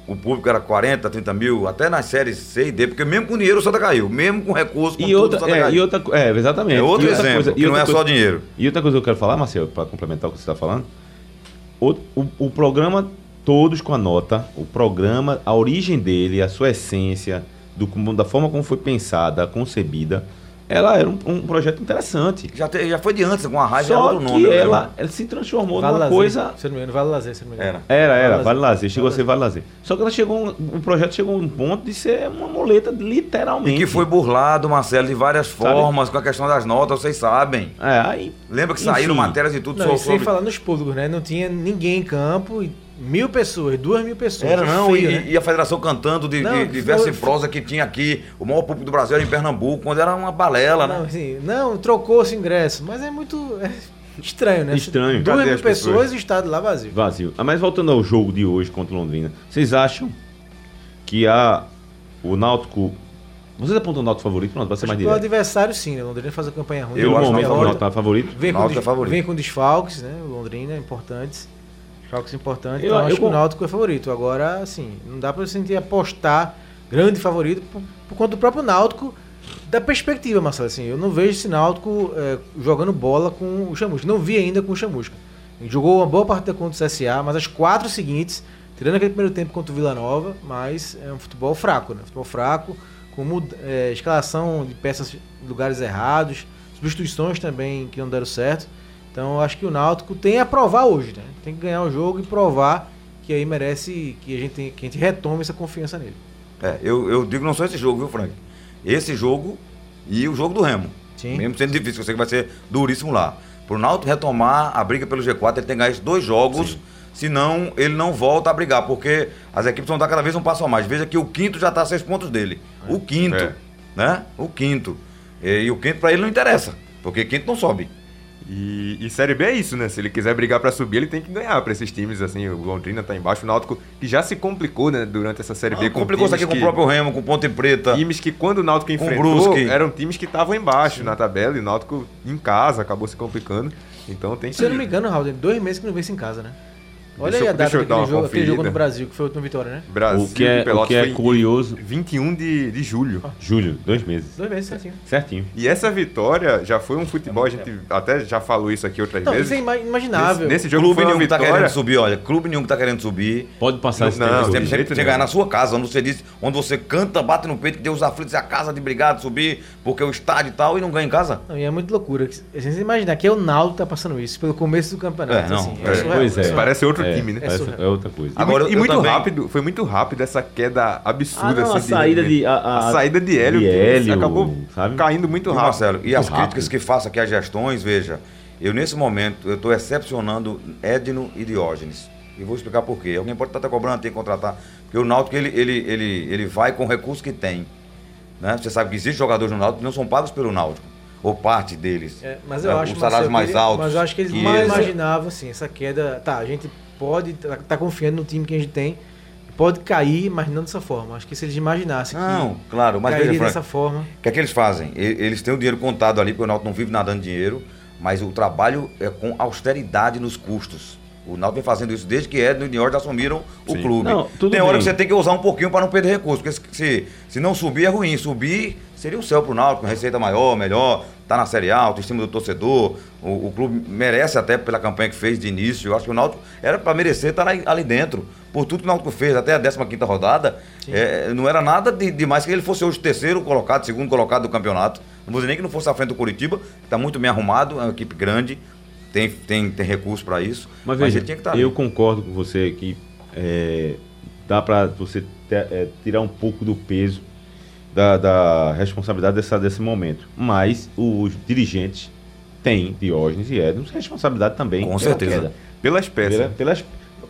O público era 40, 30 mil, até nas séries C e D, porque mesmo com dinheiro o Santa caiu, mesmo com recurso, com E tudo, outra, o Santa é, caiu. e outra, é, exatamente. É outro E outra exemplo, coisa- que e não é só dinheiro. E outra coisa que eu quero falar, Marcelo, para complementar o que você está falando, o, o, o programa Todos com a Nota, o programa, a origem dele, a sua essência, do, da forma como foi pensada, concebida, ela era um, um projeto interessante. Já, te- já foi de antes, com a raiva era Só outro que nome. né? ela, ela se transformou Vale numa Lazer, coisa Se não me engano, Vale Lazer, se não me engano. Era. Era, era, Vale Vale Lazer. Lazer, chegou a ser Vale Lazer. Só que ela chegou, um- o projeto chegou a um ponto de ser uma muleta, E literalmente. que foi burlado, Marcelo, de várias formas, com a questão das notas, vocês sabem. É, aí. Lembra que Enfim. saíram matérias e tudo Não, só e sem sobre... falar nos públicos, né? Não tinha ninguém em campo e mil pessoas, duas mil pessoas. Era É não, feio, e, né? e a federação cantando de, Não, de, de verso e prosa que tinha aqui. O maior público do Brasil era em Pernambuco, quando era uma balela, Não, né? assim, não trocou-se ingresso, mas é muito é estranho, né? Estranho. Duas Cadê mil as pessoas pessoas? e o estádio lá vazio. Vazio. Ah, mas voltando ao jogo de hoje contra o Londrina, vocês acham que a, o Náutico. Vocês apontam o Náutico favorito? Pronto, vai ser mais que o direto. adversário sim, né? O Londrina faz a campanha ruim. Eu Pelo acho que o o Náutico tá favorito? Vem com, é favorito. vem com desfalques, né? O Londrina, importantes. Desfalques importantes. Eu- Então, eu acho que o Náutico é favorito. Agora, assim, não dá pra sentir apostar grande favorito por, por conta do próprio Náutico, da perspectiva, Marcelo. Assim, eu não vejo esse Náutico é, jogando bola com o Chamusca. Não vi ainda com o Chamusca. Ele jogou uma boa partida contra o CSA, mas as quatro seguintes, tirando aquele primeiro tempo contra o Vila Nova, mas é um futebol fraco, né? Futebol fraco, com é, escalação de peças em lugares errados, substituições também que não deram certo. Então eu acho que o Náutico tem a provar hoje, né? Tem que ganhar o jogo e provar que aí merece que a gente, tem- que a gente retome essa confiança nele. É, eu, eu digo não só esse jogo, viu, Frank? Esse jogo e o jogo do Remo. Sim. Mesmo sendo difícil, eu sei que vai ser duríssimo lá. Pro Náutico retomar a briga pelo G4, ele tem que ganhar esses dois jogos, senão ele não volta a brigar, porque as equipes vão dar cada vez um passo a mais. Veja que o quinto já está a seis pontos dele. O quinto, É. né? O quinto. E, e o quinto para ele não interessa, porque quinto não sobe. E, e Série B é isso, né? Se ele quiser brigar pra subir, ele tem que ganhar pra esses times, assim. O Londrina tá embaixo, o Náutico, que já se complicou, né, durante essa Série B. Ah, complicou isso aqui com o próprio Remo, com o Ponte Preta. Times que quando o Náutico Com enfrentou, eram times que estavam embaixo na tabela e o Náutico em casa acabou se complicando. Então tem que... Se eu não me engano, Raul, tem dois meses que não vence em casa, né? Olha Deixa aí a data eu daquele jogo, aquele jogo no Brasil, que foi a última vitória, né? Brasil O que é, o que é curioso. 21 de, de julho. Julho, dois meses. Dois meses, certinho. Certinho. E essa vitória já foi um futebol, a gente até já falou isso aqui outras Não, vezes. isso é ima- imaginável. Nesse, nesse jogo Clube foi nenhum que tá vitória... querendo subir, olha. Clube nenhum que tá querendo subir. Pode passar esse Não, tempo. não, jeito você nenhum. ganhar na sua casa, onde você diz, onde você canta, bate no peito que Deus aflitos é a casa de brigado, subir, porque o estádio e tal, e não ganha em casa. Não, e é muito loucura. A gente imagina que é o Naldo que tá passando isso pelo começo do campeonato. É, não, assim, é, surreal, pois é. Parece outro É, time, né? essa surreal. é outra coisa. E, Agora, muito, e eu muito também- rápido, foi muito rápido essa queda absurda. Ah, não, assim, a saída de- a- a- saída de Hélio, de que Hélio, acabou sabe? caindo muito E, rápido. Marcelo, e as rápido. críticas que faço aqui às gestões, veja, eu nesse momento, eu estou excepcionando Edno e Diógenes. E vou explicar por quê. Alguém pode estar até cobrando, tem que contratar. Porque o Náutico, ele, ele, ele, ele vai com o recurso que tem. Né? Você sabe que existem jogadores no Náutico que não são pagos pelo Náutico. Ou parte deles. É, mas eu né? acho Os salários mais que ele- altos. Mas eu acho que eles não imaginavam assim, essa queda. Tá, a gente pode tá, tá confiando no time que a gente tem. Pode cair, mas não dessa forma. Acho que se eles imaginassem Não, claro, que mas cairia veja, dessa forma. O que é que eles fazem? Eles têm o dinheiro contado ali, porque o Náutico não vive nadando dinheiro, mas o trabalho é com austeridade nos custos. O Náutico vem fazendo isso desde que Edno e Niort assumiram o Sim. clube. Não, tudo tem hora bem. que você tem que usar um pouquinho para não perder recurso, porque se, se, não subir é ruim. Subir seria o céu pro Náutico, receita maior, melhor, tá na Série A, autoestima do torcedor. O, o clube merece até pela campanha que fez de início. Eu acho que o Náutico era para merecer estar ali, ali dentro. Por tudo que o Náutico fez até a 15ª rodada, é, não era nada de, demais que ele fosse hoje terceiro colocado, segundo colocado do campeonato. Não vou dizer nem que não fosse à frente do Curitiba, que está muito bem arrumado, é uma equipe grande, tem, tem, tem recurso para isso. Mas veja, ele tinha que estar eu ali. concordo com você que é, dá para você te- é, tirar um pouco do peso da, da responsabilidade dessa, desse momento. Mas os dirigentes têm, Diógenes e Ednos, responsabilidade também. Com pela certeza. queda. Pelas peças. Pela,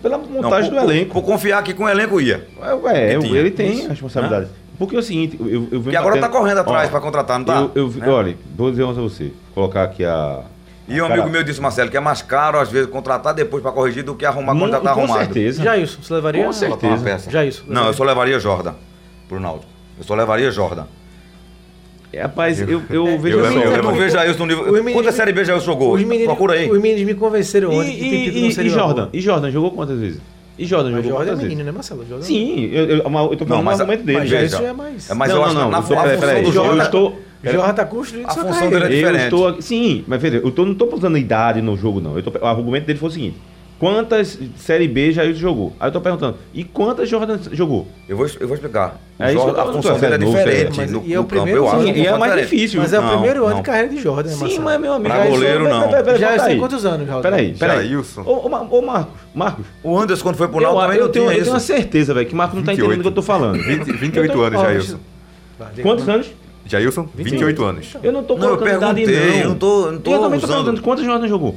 pela Não, montagem por- do elenco. Por, por confiar que com o elenco ia. É, tinha. ele tem Isso, a responsabilidade. Porque é o seguinte, eu, eu venho Que agora está batendo- correndo atrás para contratar, não tá? Eu, eu, Né? Olha, vou dizer uma coisa a você. Colocar aqui a. E um amigo meu disse, Marcelo, que é mais caro, às vezes, contratar depois para corrigir do que arrumar quando já está com arrumado. certeza. Já isso, você levaria? Com certeza. peça. Já isso. Não, eu só levaria Jordan pro Náutico. Eu só levaria Jordan. É, Rapaz, eu, eu vejo eu assim. lembro- Eu eu não vejo Jailson no nível. o menino- Quantas Série B Jailson jogou? Os meninos, Procura aí. Os meninos me convenceram E, ontem e, não e, seria e uma Jordan? E Jordan jogou quantas vezes? E Jordan Mas jogou Jordan é menino, vezes? né, Marcelo? Jordan Sim, eu, eu, mas eu tô falando Não, mas argumento dele. Mas veja. isso é mais. É, mas não, eu não, não, na eu tô- a peraí, função peraí, do eu Jordan. estou- Jordan tá construindo A sua função carreira. dele é Eu diferente. estou aqui- sim, mas veja, eu tô, não estou usando idade no jogo, não. Eu tô- o argumento dele foi o seguinte: quantas Série B Jair jogou? Aí eu tô perguntando, e quantas Jordan jogou? Eu vou, eu vou explicar. O É isso Jordan, que eu a função dele é novo, diferente mas- no, e é o no campo, primeiro eu acho. e é função mais difícil. Mas é o Não, primeiro ano não. de carreira de Jordan, Sim, Marcelo? mas meu amigo. Pra isso- goleiro, não. Já aí. quantos anos, Jordan? Peraí, peraí. Jailson. Ô, ô, Mar- ô, Marcos, Marcos. O Anderson, quando foi pro Eu, Náutico, também eu, não tenho, tinha eu tenho uma isso. certeza, velho, que Marcos não tá 28. entendendo o que eu tô falando. 20, 28 anos, Ó, Jailson. Quantos quanto. anos? Jailson, 28 anos. Eu não tô Não, eu colocando idade, perguntei, não. eu não tô- não tô eu também tô perguntando quantos Jordan jogou.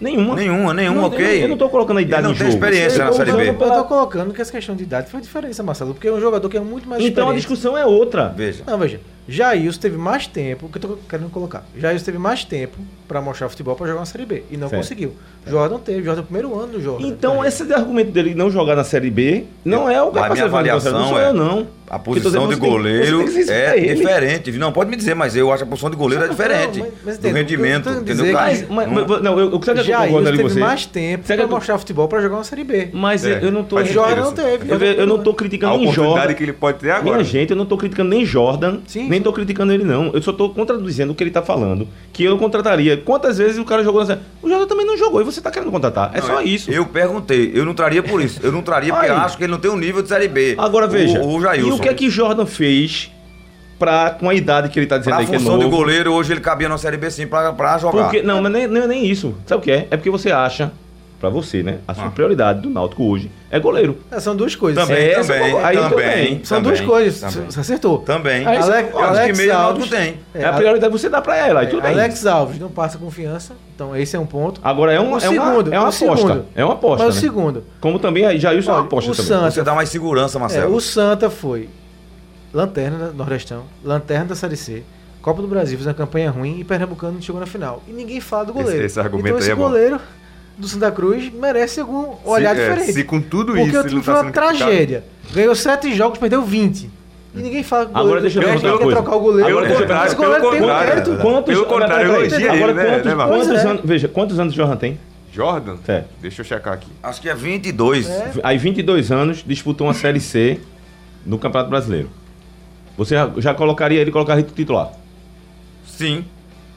Nenhuma. Nenhuma, nenhuma, Não, ok. Eu, eu não tô colocando a idade Ele não em tem jogo. experiência Eu na tô Série B. usando Eu pela- tô colocando que essa questão de idade foi diferença, Marcelo, porque é um jogador que é muito mais Então a discussão é outra. Veja. Não, veja. Jailson teve mais tempo, o que eu tô querendo colocar. Jailson teve mais tempo pra mostrar futebol pra jogar na Série B. E não Certo. conseguiu. Jordan teve, Jordan é o primeiro ano do Jordan. Então, esse argumento dele não jogar na Série B não é o que A tá minha avaliação não sou é- eu, não. A posição dizendo, de tem- goleiro tem é diferente. Não, pode me dizer, mas eu acho a posição de goleiro é Não, diferente. mas- mas do rendimento, eu entendeu? cara? Mas, mas, Não- mas- não, eu, eu, eu teve você? mais tempo eu- mostrar futebol pra jogar na Série B. Mas É, eu não tô. Jordan não teve. Eu, eu não tô A criticando nem Jordan. que ele pode ter agora. Minha gente, eu não tô criticando nem Jordan, nem tô criticando ele, não. Eu só tô contradizendo o que ele tá falando. Que eu contrataria. Quantas vezes o cara jogou na série? O Jordan também não jogou e você tá querendo contratar. É Não, só isso. Eu perguntei, eu não traria por isso. Eu não traria porque acho que ele não tem um nível de Série B. Agora veja. O, o e Jailson. o que é que Jordan fez pra, com a idade que ele tá dizendo Pra aí que é função novo? de goleiro, hoje ele cabia na Série B sim pra, pra jogar. Porque, não, mas nem, nem, nem isso. Sabe o que é? É porque você acha, pra você, né? A sua Ah. prioridade do Náutico hoje é goleiro. É, são duas coisas. Também, É, também, aí também, também. São também, duas coisas. Também. Você acertou. Também. Aí, Alex, que Alex meio o Alves. Náutico tem. É, a prioridade você dá pra ela, aí tudo bem. Alex Alves não passa confiança. Então esse é um ponto. Agora é, um, O é, segundo, uma, é uma o aposta. segundo. É uma aposta. Mas o né? segundo. Como também aí já isso é uma aposta o também. Santos- Você dá mais segurança, É, Marcelo. o Santa foi lanterna do Nordestão, lanterna da Série C, Copa do Brasil fez uma campanha ruim e Pernambucano não chegou na final. E ninguém fala do goleiro. Esse- esse argumento então aí esse é bom. Goleiro do Santa Cruz merece algum olhar se, é, diferente. se com tudo Porque isso o ele time não foi tá uma sendo criticado. tragédia. Ganhou sete jogos, perdeu 20. E ninguém fala do Agora goleiro. deixa eu perguntar uma quer coisa. trocar o goleiro. Agora eu Mas o goleiro pelo tem um mérito. né? Quantos, Pelo contrário, agora, elogia agora, ele, né, quantos, né, quantos é. anos, veja, quantos anos Jordan tem? Jordan? É. Deixa eu checar aqui. Acho que é 22. É. Aí 22 anos, disputou uma Série C no Campeonato Brasileiro. Você já, já colocaria ele, colocaria titular? Sim.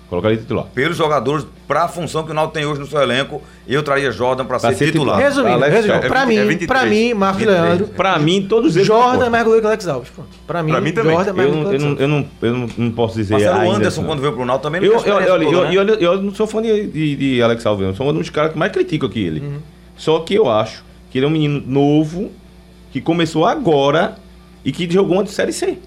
Colocaria titular. Pelos jogadores, pra função que o Náutico tem hoje no seu elenco, eu traria Jordan pra, Pra ser, ser titular. titular. Resumindo, Alex resumindo. é pra, vinte- é mim, 23. pra mim, Marcos 23. Leandro, Pra mim, todos eles. Jordan é mais goleiro que Alex Alves. Pronto. Pra mim, Pra mim também. Jordan é mais eu, não, eu, não, eu, não, eu, não, eu não posso dizer Marcelo ainda. Anderson, assim. quando veio pro Náutico, também não Eu, eu, toda, eu, né? eu, eu não sou fã de, de, de Alex Alves, eu sou um dos caras que mais criticam aqui ele. Uhum. Só que eu acho que ele é um menino novo, que começou agora e que jogou uma de Série C.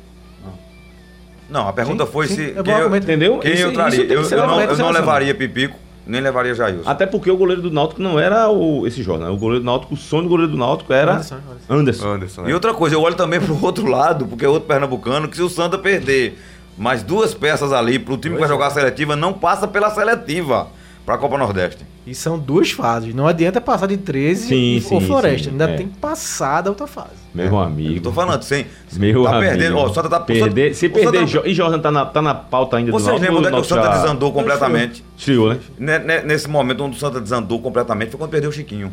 Não, a pergunta Sim, foi sim, se. é quem eu. Entendeu? quem Isso- eu traria? Eu, eu não, eu não levaria Pipico, nem levaria Jailson. Até porque o goleiro do Náutico não era o, esse Jordan. O goleiro do Náutico, o sonho do goleiro do Náutico era Anderson, Anderson. Anderson. Anderson. E né? outra coisa, eu olho também pro outro lado, porque é outro pernambucano, que se o Santa perder mais duas peças ali pro time que vai jogar a seletiva, não passa pela seletiva pra Copa Nordeste. E são duas fases. Não adianta passar de 13 Sim, e- ou sim, Floresta. sim, Ainda é. tem que passar da outra fase. Meu amigo. Eu tô falando, sem. Meu tá amigo. perdendo. Ó, o Santa tá perder, Se o perder. Santa- E Jordan tá na, tá na pauta ainda Vocês do Náutico. lembram onde é que o Santa já desandou completamente? Esfriou, né? Ne- ne- Nesse momento onde o Santa desandou completamente foi quando perdeu o Chiquinho.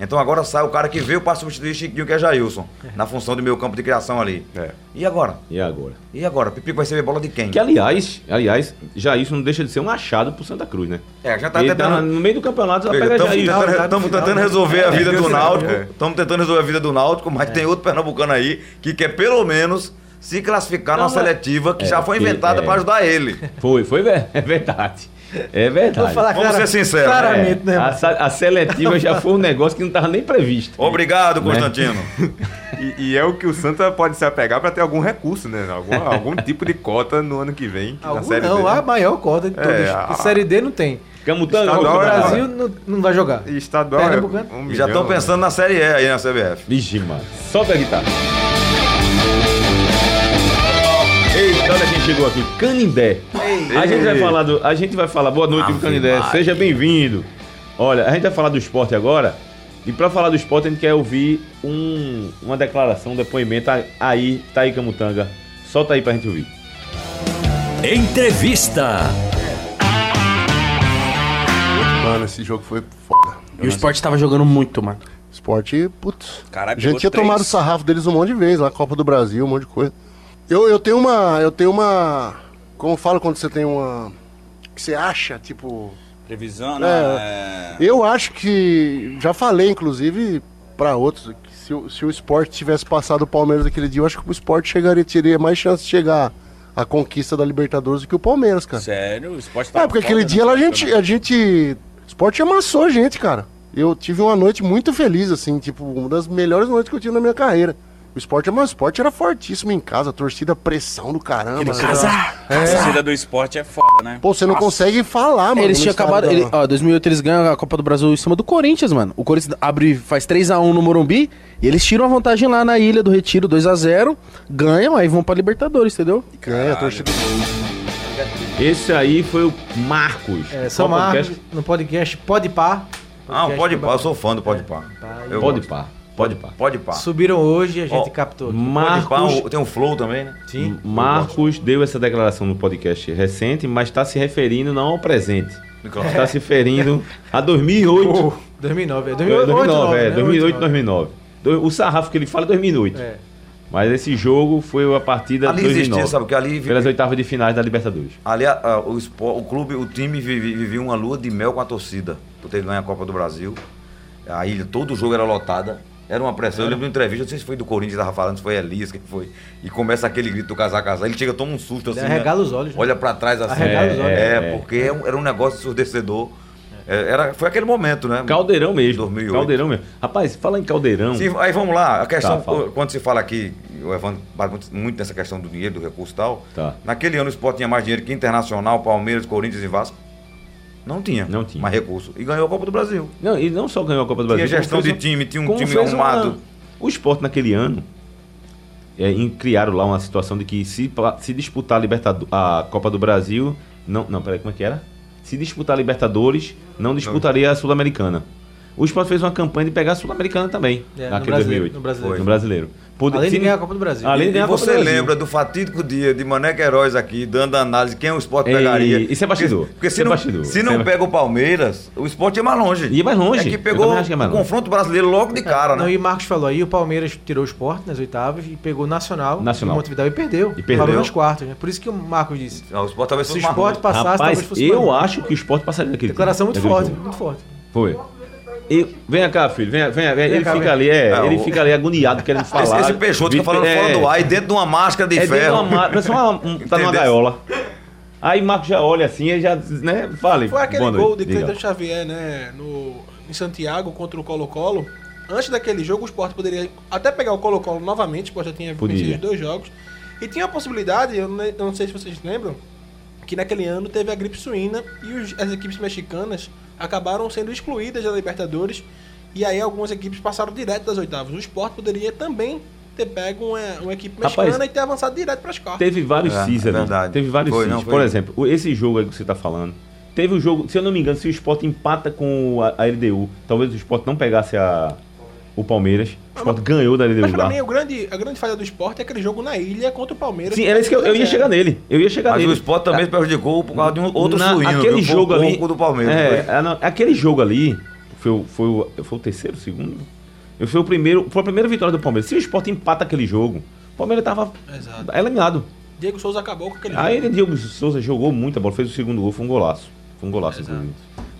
Então agora sai o cara que veio para substituir Chiquinho, que é Jailson, na função do meio campo de criação ali. É. E agora? E agora? E agora? Pipico vai receber bola de quem? Que aliás, aliás, já isso não deixa de ser um achado pro Santa Cruz, né? É, já tá Ele tentando. tá no meio do campeonato, já pega Estamos tentando, no tamo final, tentando né? resolver a É, vida do é. Náutico. É. Estamos tentando resolver a vida do Náutico, mas tem outro pernambucano aí que quer pelo menos se classificar Não, na seletiva que É, já foi inventada é. para ajudar ele. Foi, foi, é verdade. É verdade. Vou falar Vamos clara- ser sinceros, Claramente, né? É, a, a seletiva já foi um negócio que não tava nem previsto. Obrigado, Né? Constantino. E, e é o que o Santa pode se apegar para ter algum recurso, né? Algum, algum tipo de cota no ano que vem. que na Algum série não, D. a maior cota de É, todas. a- Série D não tem. Camutanga, Estadual O é- Brasil não, não vai jogar. E estadual é um já estão milhão, pensando na Série E aí na CBF. Vixe, mano. Solta a guitarra. Olha quem chegou aqui. Canindé. A gente vai falar do. A gente vai falar. Boa noite, Ave Canindé. Maria. Seja bem-vindo. Olha, a gente vai falar do esporte agora. E pra falar do esporte, a gente quer ouvir um- uma declaração, um depoimento. Aí, tá aí, Camutanga. Solta aí pra gente ouvir. Entrevista. Mano, esse jogo foi foda. E o esporte tava jogando muito, mano. Esporte, putz. Caralho, a gente tinha três. tomado o sarrafo deles um monte de vezes, lá Copa do Brasil, um monte de coisa. Eu, eu tenho uma. Eu tenho uma. Como fala quando você tem uma. Que você acha, tipo. Previsão, É. né? Eu acho que. Já falei, inclusive, pra outros, que se, o- se o esporte tivesse passado o Palmeiras aquele dia, eu acho que o esporte chegaria, teria mais chance de chegar à conquista da Libertadores do que o Palmeiras, cara. Sério, o esporte É, porque aquele dia lá a gente, a gente. O esporte amassou a gente, cara. Eu tive uma noite muito feliz, assim, tipo, uma das melhores noites que eu tive na minha carreira. O esporte, mas o esporte era fortíssimo em casa, torcida, pressão do caramba. né? A torcida do esporte é foda, né? Pô, você não consegue falar, mano. Eles tinham acabado. Ele, ó, 2008 eles ganham a Copa do Brasil em cima do Corinthians, mano. O Corinthians abre, faz 3x1 no Morumbi e eles tiram a vantagem lá na Ilha do Retiro, 2x0, ganham, aí vão pra Libertadores, entendeu? Ganha, a torcida. Esse aí foi o Marcos. É, São Marcos, podcast? no podcast Pode Par. Ah, Podcast pode do- pá, eu sou fã do pode pá. Eu Pode gosto. pá. Pode pá. Pode pá. Subiram hoje e a gente Ó, captou. aqui. Pode pá, Marcos, o- tem um flow também, né? Sim. Marcos deu essa declaração no podcast recente, mas está se referindo não ao presente. Está se referindo a 2008. 2009. É 2009, 2008, é, né? 2008, 2009. Do- O sarrafo que ele fala é 2008. É. Mas esse jogo foi a partida de Ali 2009. existia, sabe? Porque ali, Pelas oitavas de finais da Libertadores. ali a- a- o, espo- o clube, o time vivi- vivia uma lua de mel com a torcida. Por ter ganho a Copa do Brasil. A ilha, todo o jogo era lotada. Era uma pressão. Eu lembro de uma entrevista, não sei se foi do Corinthians, tava falando, se foi Elias, quem foi. E começa aquele grito do casar, casar. Ele chega, toma um susto assim. Ele né? arregala os olhos, né? Olha pra trás assim. Arregala os olhos. É, É, porque é era um negócio ensurdecedor. É, Era, foi aquele momento, né? Caldeirão mesmo. 2008. Caldeirão mesmo. Rapaz, fala em Caldeirão. Sim, aí vamos lá, a questão, Tá, quando se fala aqui, o Evandro bate muito- nessa questão do dinheiro, do recurso e tal. Tá. Naquele ano o Sport tinha mais dinheiro que Internacional, Palmeiras, Corinthians e Vasco? Não tinha. Não tinha. Mais recurso. E ganhou a Copa do Brasil. Não, e não só ganhou a Copa do Tinha Brasil. como gestão de time, tinha um time fez uma- arrumado. O esporte naquele ano é, em- criaram lá uma situação de que se, se disputar a, Libertado- a Copa do Brasil. Não, não, peraí, como é que era? Se disputar a Libertadores, não disputaria a Sul-Americana. O esporte fez uma campanha de pegar a Sul-Americana também. É, no naquele brasileiro, 2008. no brasileiro. No brasileiro. Pode- Além de se- ganhar a Copa do Brasil. Além de E ganhar a Copa do você Brasil. lembra do fatídico dia de Mané Queiroz aqui, dando análise quem o Sport Ei, pegaria. isso é bastidor. Porque, porque se, é não, bastidor. se não é- pega o Palmeiras, o Sport ia mais longe. Ia mais longe. É que pegou que é o confronto brasileiro logo de cara, Não, né? e o Marcos falou aí, o Palmeiras tirou o Sport nas oitavas e pegou o Nacional, Nacional. Montevideo e perdeu. E perdeu. Parou nos quartos, né? Por isso que o Marcos disse. Não, o Sport talvez Se o longe. passasse, talvez Rapaz, fosse eu acho que o esporte passaria daquele Declaração muito forte, muito forte. Foi. E, venha cá, filho, venha, venha, venha. ele cá, fica vem. ali, é, É, ele o- fica ali agoniado querendo Esse, falar. esse Peixoto fica falando É, fora do ar e dentro de uma máscara de É dentro de ferro. uma ma- parece uma, um, tá numa gaiola. Aí Marco já olha assim e já, né, fale. Foi aquele boa noite, gol de. Cleiton Xavier, né, no, em Santiago contra o Colo-Colo. Antes daquele jogo, o Sport poderia até pegar o Colo-Colo novamente, o Sport já tinha Podia. vencido os dois jogos. E tinha a possibilidade, eu não, eu não sei se vocês lembram, que naquele ano teve a gripe suína e os- as equipes mexicanas acabaram sendo excluídas da Libertadores. E aí algumas equipes passaram direto das oitavas. O Sport poderia também ter pego uma, uma equipe Rapaz, mexicana e ter avançado direto para as quartas. Teve vários É, cis é ali. verdade. Teve vários Foi, não, foi. Por exemplo, esse jogo aí que você tá falando. Teve o jogo, se eu não me engano, se o Sport empata com a, a LDU, talvez o Sport não pegasse a, o Palmeiras. O Sport ganhou da LDU Mas pra lá. mim, o grande, a grande falha do Sport é aquele jogo na ilha contra o Palmeiras. Sim, era isso que eu, eu ia chegar nele. Eu ia chegar Mas nele. o Sport também se prejudicou por causa de um outro Na- suíno. aquele viu? Foi jogo o ali. do Palmeiras. É, aquele jogo ali foi, o- foi, o, foi o terceiro, o segundo. Foi o primeiro, foi a primeira vitória do Palmeiras. Se o Sport empata aquele jogo, o Palmeiras tava Exato. eliminado. Diego Souza acabou com aquele Aí jogo. ele Diego Souza jogou muita bola, fez o segundo gol, foi um golaço. Foi um golaço, inclusive.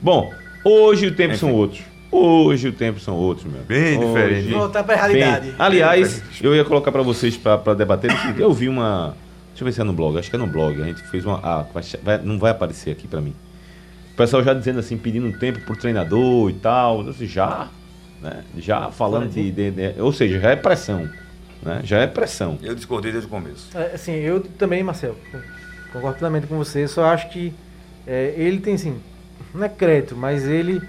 Bom, hoje o tempo são outros. Hoje o tempo são outros, meu. Bem Hoje- diferente. Voltar pra realidade. Bem, aliás, eu ia colocar pra vocês pra, pra debater. Eu vi uma. Deixa eu ver se é no blog. Acho que é no blog. A gente fez uma. Ah, vai- vai- não vai aparecer aqui pra mim. O pessoal já dizendo assim, pedindo um tempo pro treinador e tal. Disse, Já, né? Já falando de, de- de- Ou seja, já é pressão. Né? Já é pressão. Eu discordei desde o começo. É, Assim, eu também, Marcelo, concordo plenamente com você, só acho que é, ele tem, assim, não é crédito, mas ele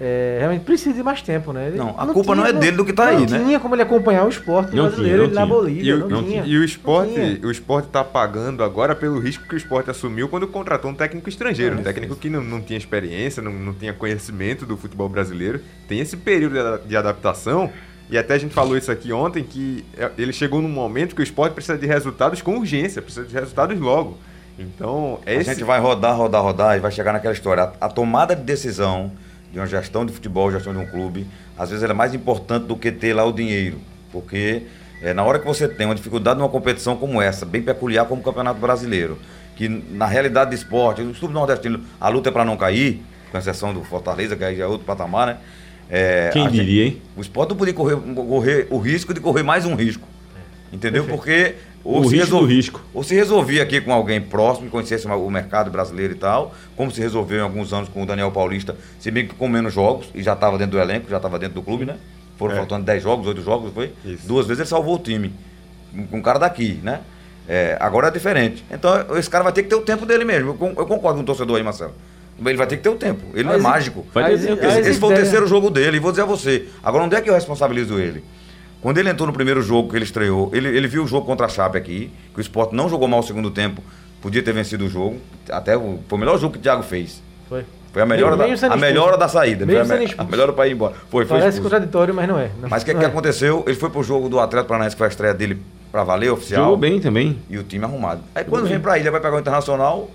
é, realmente precisa de mais tempo, né? Ele Não, a culpa não é dele do que tá não aí, né? Não tinha como ele acompanhar o esporte Não brasileiro tinha, não na tinha. Bolívia, E o, não, não tinha. e o esporte, Não tinha. o esporte tá pagando agora pelo risco que o esporte assumiu quando contratou um técnico estrangeiro. É, um técnico que não, não tinha experiência, não, não tinha conhecimento do futebol brasileiro. Tem esse período de, de adaptação. E até a gente falou isso aqui ontem, que é- ele chegou num momento que o esporte precisa de resultados com urgência, precisa de resultados logo. Então, é A esse... gente vai rodar, rodar, rodar e vai chegar naquela história. A, a tomada de decisão de uma gestão de futebol, gestão de um clube, às vezes ela é mais importante do que ter lá o dinheiro. Porque é, na hora que você tem uma dificuldade numa competição como essa, bem peculiar como o Campeonato Brasileiro, que na realidade do esporte, o subnordestino, a luta é para não cair, com exceção do Fortaleza, que aí já é outro patamar, né? É, Quem a gente- diria, hein? o esporte não podia correr, correr o risco de correr mais um risco. Entendeu? Porque. O se risco do risco. Ou se resolvia aqui com alguém próximo, que conhecesse o mercado brasileiro e tal, como se resolveu em alguns anos com o Daniel Paulista, se bem que com menos jogos, e já estava dentro do elenco, já estava dentro do clube, né? foram É. faltando 10 jogos, 8 jogos, foi? Isso. Duas vezes ele salvou o time. Com um cara daqui, né? É, agora é diferente. Então, esse cara vai ter que ter o tempo dele mesmo. Eu con- eu concordo com o torcedor aí, Marcelo. Ele vai ter que ter o tempo. Ele não é mágico. Esse, esse foi o terceiro jogo dele, e vou dizer a você. Agora, onde é que eu responsabilizo ele? Quando ele entrou no primeiro jogo que ele estreou, ele, ele viu o jogo contra a Chape aqui, que o Sport não jogou mal o segundo tempo, podia ter vencido o jogo. Até o, foi o melhor jogo que o Thiago fez. Foi. Foi a melhora, Mesmo da, sendo a melhora da saída. Mesmo Foi a, a melhora para ir embora. Foi, foi Parece expulso. contraditório, mas não é. Não- Mas o que, é. aconteceu? Ele foi pro jogo do Atlético Paranaense, que foi a estreia dele pra valer, oficial. Jogou bem também. E o time arrumado. Aí quando vem pra ilha, vai pegar o Internacional,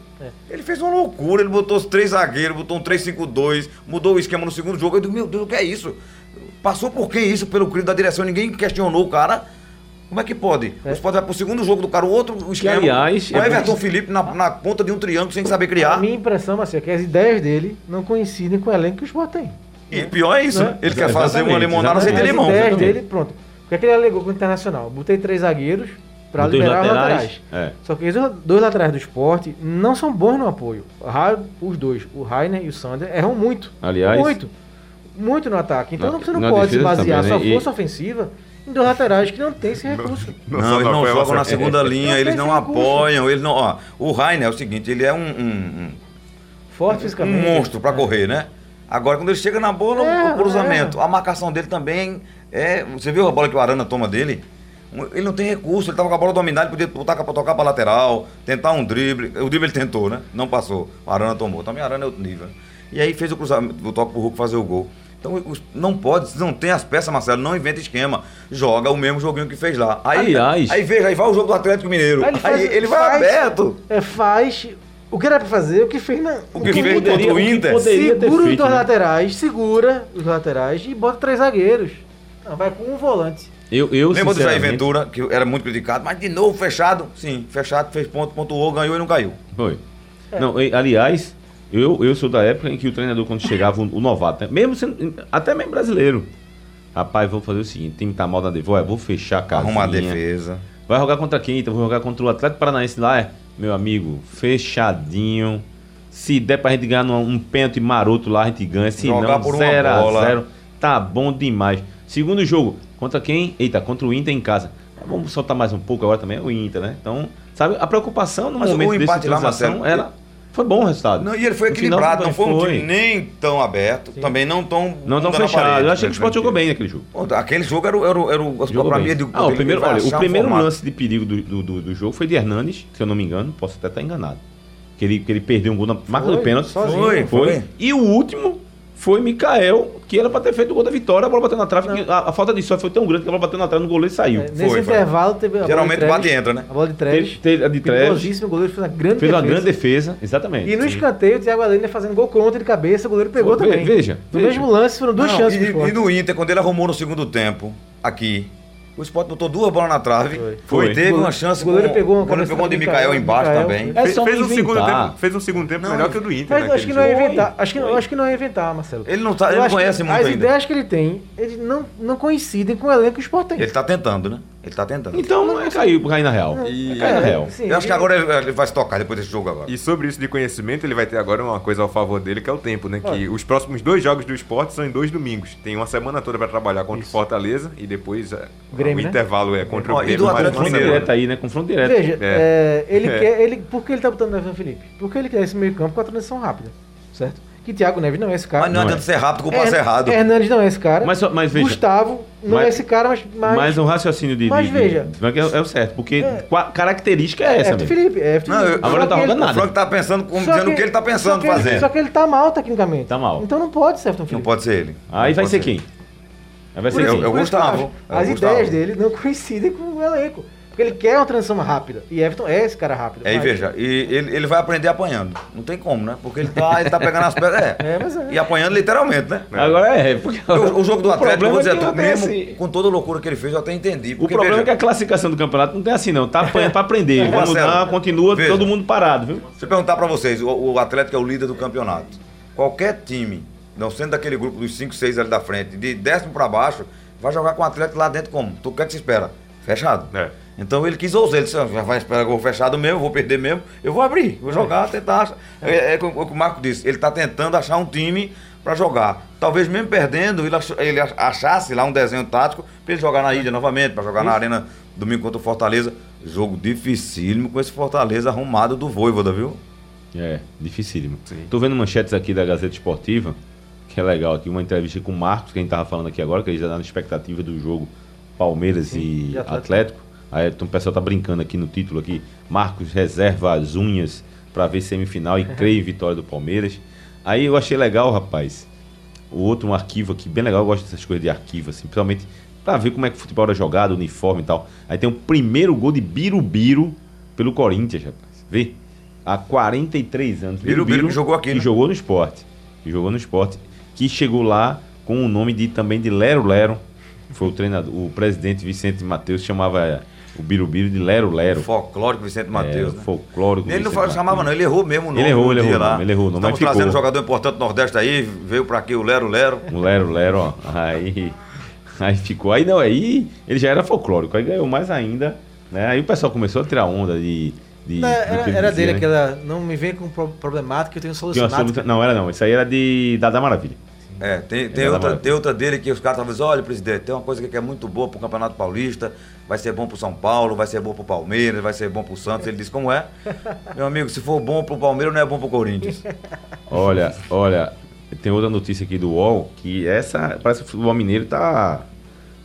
ele fez uma loucura, ele botou os três zagueiros, botou um 3-5-2, mudou o esquema no segundo jogo. Eu digo, meu Deus, o que é isso? Passou por quem isso? Pelo crime da direção, ninguém questionou o cara. Como é que pode? O Sport vai pro segundo jogo do cara, o outro o esquema. aliás, o é Everton por- Felipe na, na ponta de um triângulo sem saber A criar. minha impressão, assim, é que as ideias dele não coincidem com o elenco que o Sport tem. E pior é isso, Né? Ele quer fazer uma limonada sem ter limão. As ideias dele, pronto. O que é que ele alegou com o Internacional? Botei três zagueiros os liberar os laterais, laterais. é. Só que os dois laterais do esporte não são bons no apoio. Os dois, o Rainer e o Sander, erram muito. Aliás- Muito. Muito no ataque. Então Na- você não pode se basear também, né? sua e- força ofensiva em dois laterais que não tem esse recurso. Não, só eles no não jogam na segunda linha, Não eles não apoiam, eles não. Ó, o Rainer é o seguinte, ele é um- um- um Forte um fisicamente. monstro pra correr, né? Agora, quando ele chega na bola, É, o cruzamento, a marcação dele também é. Você viu a bola que o Arana toma dele? Um- Ele não tem recurso, ele tava com a bola dominada, ele podia botar pra tocar pra lateral, tentar um drible. O drible ele tentou, né? Não passou. O Arana tomou. Também o Arana é outro nível. E aí fez o cruzamento, o toque pro Hulk fazer o gol. Então não pode, se não tem as peças, Marcelo, não inventa esquema. Joga o mesmo joguinho que fez lá. Aí, Aliás- aí veja, aí vai o jogo do Atlético Mineiro. Aí Aí ele faz- ele, vai faz- aberto. É, faz o que era pra fazer, o que fez na. O que fez contra o o que Inter. poderia ter Segura os dois né? laterais, segura os laterais e bota três zagueiros. Não, vai com um volante. Eu, eu Lembra do Jair Ventura, que era muito criticado, mas de novo fechado? Sim, fechado, fez ponto, pontuou, ganhou e não caiu. Foi. Não, e, aliás, eu, eu sou da época em que o treinador, quando chegava o, o novato, né, mesmo sendo, até mesmo brasileiro, rapaz, vou fazer o seguinte: o time tá mal na defesa, vou fechar a casa. Arrumar a defesa. Vai jogar contra quem? Então vou jogar contra o Atlético Paranaense lá, é? Meu amigo, fechadinho. Se der pra gente ganhar num, um pênalti maroto lá, a gente ganha. Se Jogar não, por uma 0 a bola. 0 Tá bom demais. Segundo jogo, contra quem? Eita, contra o Inter em casa. Vamos soltar mais um pouco agora também, é o Inter, né? Então, sabe, a preocupação no Mas momento o desse empate lá, Marcelo, era... Foi bom o resultado. Não, e ele foi No final, equilibrado, não foi um foi. time nem tão aberto, também não tão. Não tão fechado. parede, Eu achei que o Sport né? jogou bem naquele jogo. Pô, Aquele jogo era, o- era, o- era, o- Jogou pra bem. mim, é de- Ah, o primeiro, olha, o um primeiro formato. lance de perigo do, do, do- do jogo foi de Hernanes, se eu não me engano, posso até estar enganado. Que ele, que ele perdeu um gol na marca Foi, do pênalti. sozinho. Foi, foi. E o último foi Mikael, que era pra ter feito o gol da vitória, a bola bateu na trave. que A, a falta de sorte foi tão grande que a bola bateu na trave no goleiro e saiu. É, Foi, nesse foi. intervalo teve a Geralmente bola de bate e entra, né? A bola de Treves. Teve- teve a de Treves. O goleiro fez uma grande Fez uma defesa. grande defesa, exatamente. E no Sim. escanteio, o Thiago Alena fazendo gol contra de cabeça, o goleiro pegou Ve- também. veja, No veja. mesmo lance, foram duas Não, chances e, e no Inter, quando ele arrumou no segundo tempo, aqui, o Sport botou duas bolas na trave. Foi. Foi, teve uma chance o goleiro com- pegou uma o goleiro pegou de Mikael embaixo Mikael. também. É Fez, só fez um segundo tempo, fez um segundo tempo Não, melhor que o do Inter. Mas eu acho que não é inventar. Acho que, eu acho que não é inventar, Marcelo. Ele não, tá, Eu ele não conhece muito As ainda. ideias que ele tem, ele não, não coincidem com o elenco que o Sport tem. Ele tá tentando, né? Ele tá tentando. Então é cair, cair na real. E- É cair na real. sim, Eu acho que agora ele, vai se tocar depois desse jogo agora. E sobre isso de conhecimento, ele vai ter agora uma coisa ao favor dele, que é o tempo, né? Que os próximos dois jogos do esporte são em dois domingos. Tem uma semana toda pra trabalhar contra o Fortaleza e depois é, Grêmio, o né? intervalo é contra Ó, o e Grêmio. do mais Atlético uma Confronto Mineiro? direto aí, né? Confronto direto. Veja, É. é, ele É. quer. Ele, por que ele tá botando o Everton Felipe? Porque ele quer esse meio campo com a transição rápida. Certo? Que Thiago Neves não é esse cara. Mas não, Não adianta é. ser rápido com o passe errado. Hernandes não é esse cara. Mas só- mas veja. Gustavo não Mas- é esse cara, mas. Mas, Mas o raciocínio de. Mas de- veja. de- é, é o certo, porque É. qua- característica é essa, Everton mesmo. Felipe. É Everton Não, Felipe. eu- Agora não tá ele- jogando O nada. Frank tá pensando, como só dizendo o que ele tá pensando só que ele- fazer. Só que ele tá mal tecnicamente. Tá mal. Então não pode ser Everton Felipe. Não pode ser ele. Aí Não vai ser quem? Vai ser Eu- quem? eu- É o As Gustavo. ideias dele não coincidem com o elenco. Porque ele quer uma transição rápida. E Everton é esse cara rápido. Aí mas- veja, e ele, ele vai aprender apanhando. Não tem como, né? Porque ele tá, ele tá pegando as pedras. É. É, mas é. E apanhando literalmente, né? Agora é, porque O, o jogo do o Atlético, eu vou problema dizer, é que mesmo assim- com toda a loucura que ele fez, eu até entendi. O Porque, problema veja, é que a classificação do campeonato não tem assim, não. Tá apanhando pra aprender. Vamos Marcelo, dar, continua veja. todo mundo parado, viu? Se eu perguntar pra vocês, o, o Atlético é o líder do campeonato. Qualquer time, não sendo daquele grupo dos 5, 6 ali da frente, de décimo pra baixo, vai jogar com o Atlético lá dentro como? Tu quer que se espera? Fechado. É. Então ele quis ousar, ele disse, "Ah, vai esperar gol fechado mesmo, vou perder mesmo, eu vou abrir, vou jogar, tentar. achar." É, é, como o que o Marco disse, ele tá tentando achar um time pra jogar. talvez mesmo perdendo, ele, ach- ele ach- achasse lá um desenho tático pra ele jogar na ilha novamente, pra jogar na arena domingo contra o Fortaleza. Jogo dificílimo com esse Fortaleza arrumado do Voivoda, viu? É, dificílimo. Tô vendo manchetes aqui da Gazeta Esportiva, que é legal aqui, uma entrevista com o Marcos, que a gente tava falando aqui agora, que ele já tá na expectativa do jogo Palmeiras e e Atlético. Atlético. Aí então, o pessoal tá brincando aqui no título aqui. Marcos reserva as unhas para ver semifinal e crê em vitória do Palmeiras. Aí eu achei legal, rapaz. O outro, um arquivo aqui, bem legal, eu gosto dessas coisas de arquivo, assim, principalmente pra ver como é que o futebol era jogado, uniforme e tal. Aí tem o primeiro gol de Birubiru pelo Corinthians, rapaz. Vê? Há 43 anos. Birubiru que jogou aqui, Que né? jogou no esporte. Que jogou no esporte. Que chegou lá com o nome de, também de Lero Lero. Foi o treinador, o presidente Vicente Matheus chamava é, o Birubiru de Lero Lero. Folclórico Vicente Matheus, é, né? Folclórico Ele não Vicente fa- chamava, Mateus. não, ele errou mesmo o nome. Ele errou, ele errou o lá. ele errou o nome, Estamos mas trazendo um ficou. jogador importante do Nordeste aí, veio pra aqui o Lero Lero. Um Lero Lero, ó. Aí, aí ficou. Aí não, aí ele já era folclórico, aí ganhou mais ainda. Né? Aí o pessoal começou a tirar onda de. de Não, era, era dizia, dele né? aquela. Não me vem com pro- problemática eu tenho solucionado. solução- Não, era não. Isso aí era de Dada Maravilha. É, tem, tem, Era outra, tem outra dele que os caras estavam dizendo, olha, presidente, tem uma coisa que é muito boa pro Campeonato Paulista, vai ser bom pro São Paulo, vai ser bom pro Palmeiras, vai ser bom pro Santos. Ele disse, como é? Meu amigo, se for bom pro Palmeiras, não é bom pro Corinthians. Olha, olha, tem outra notícia aqui do UOL que essa. Parece que o futebol mineiro tá.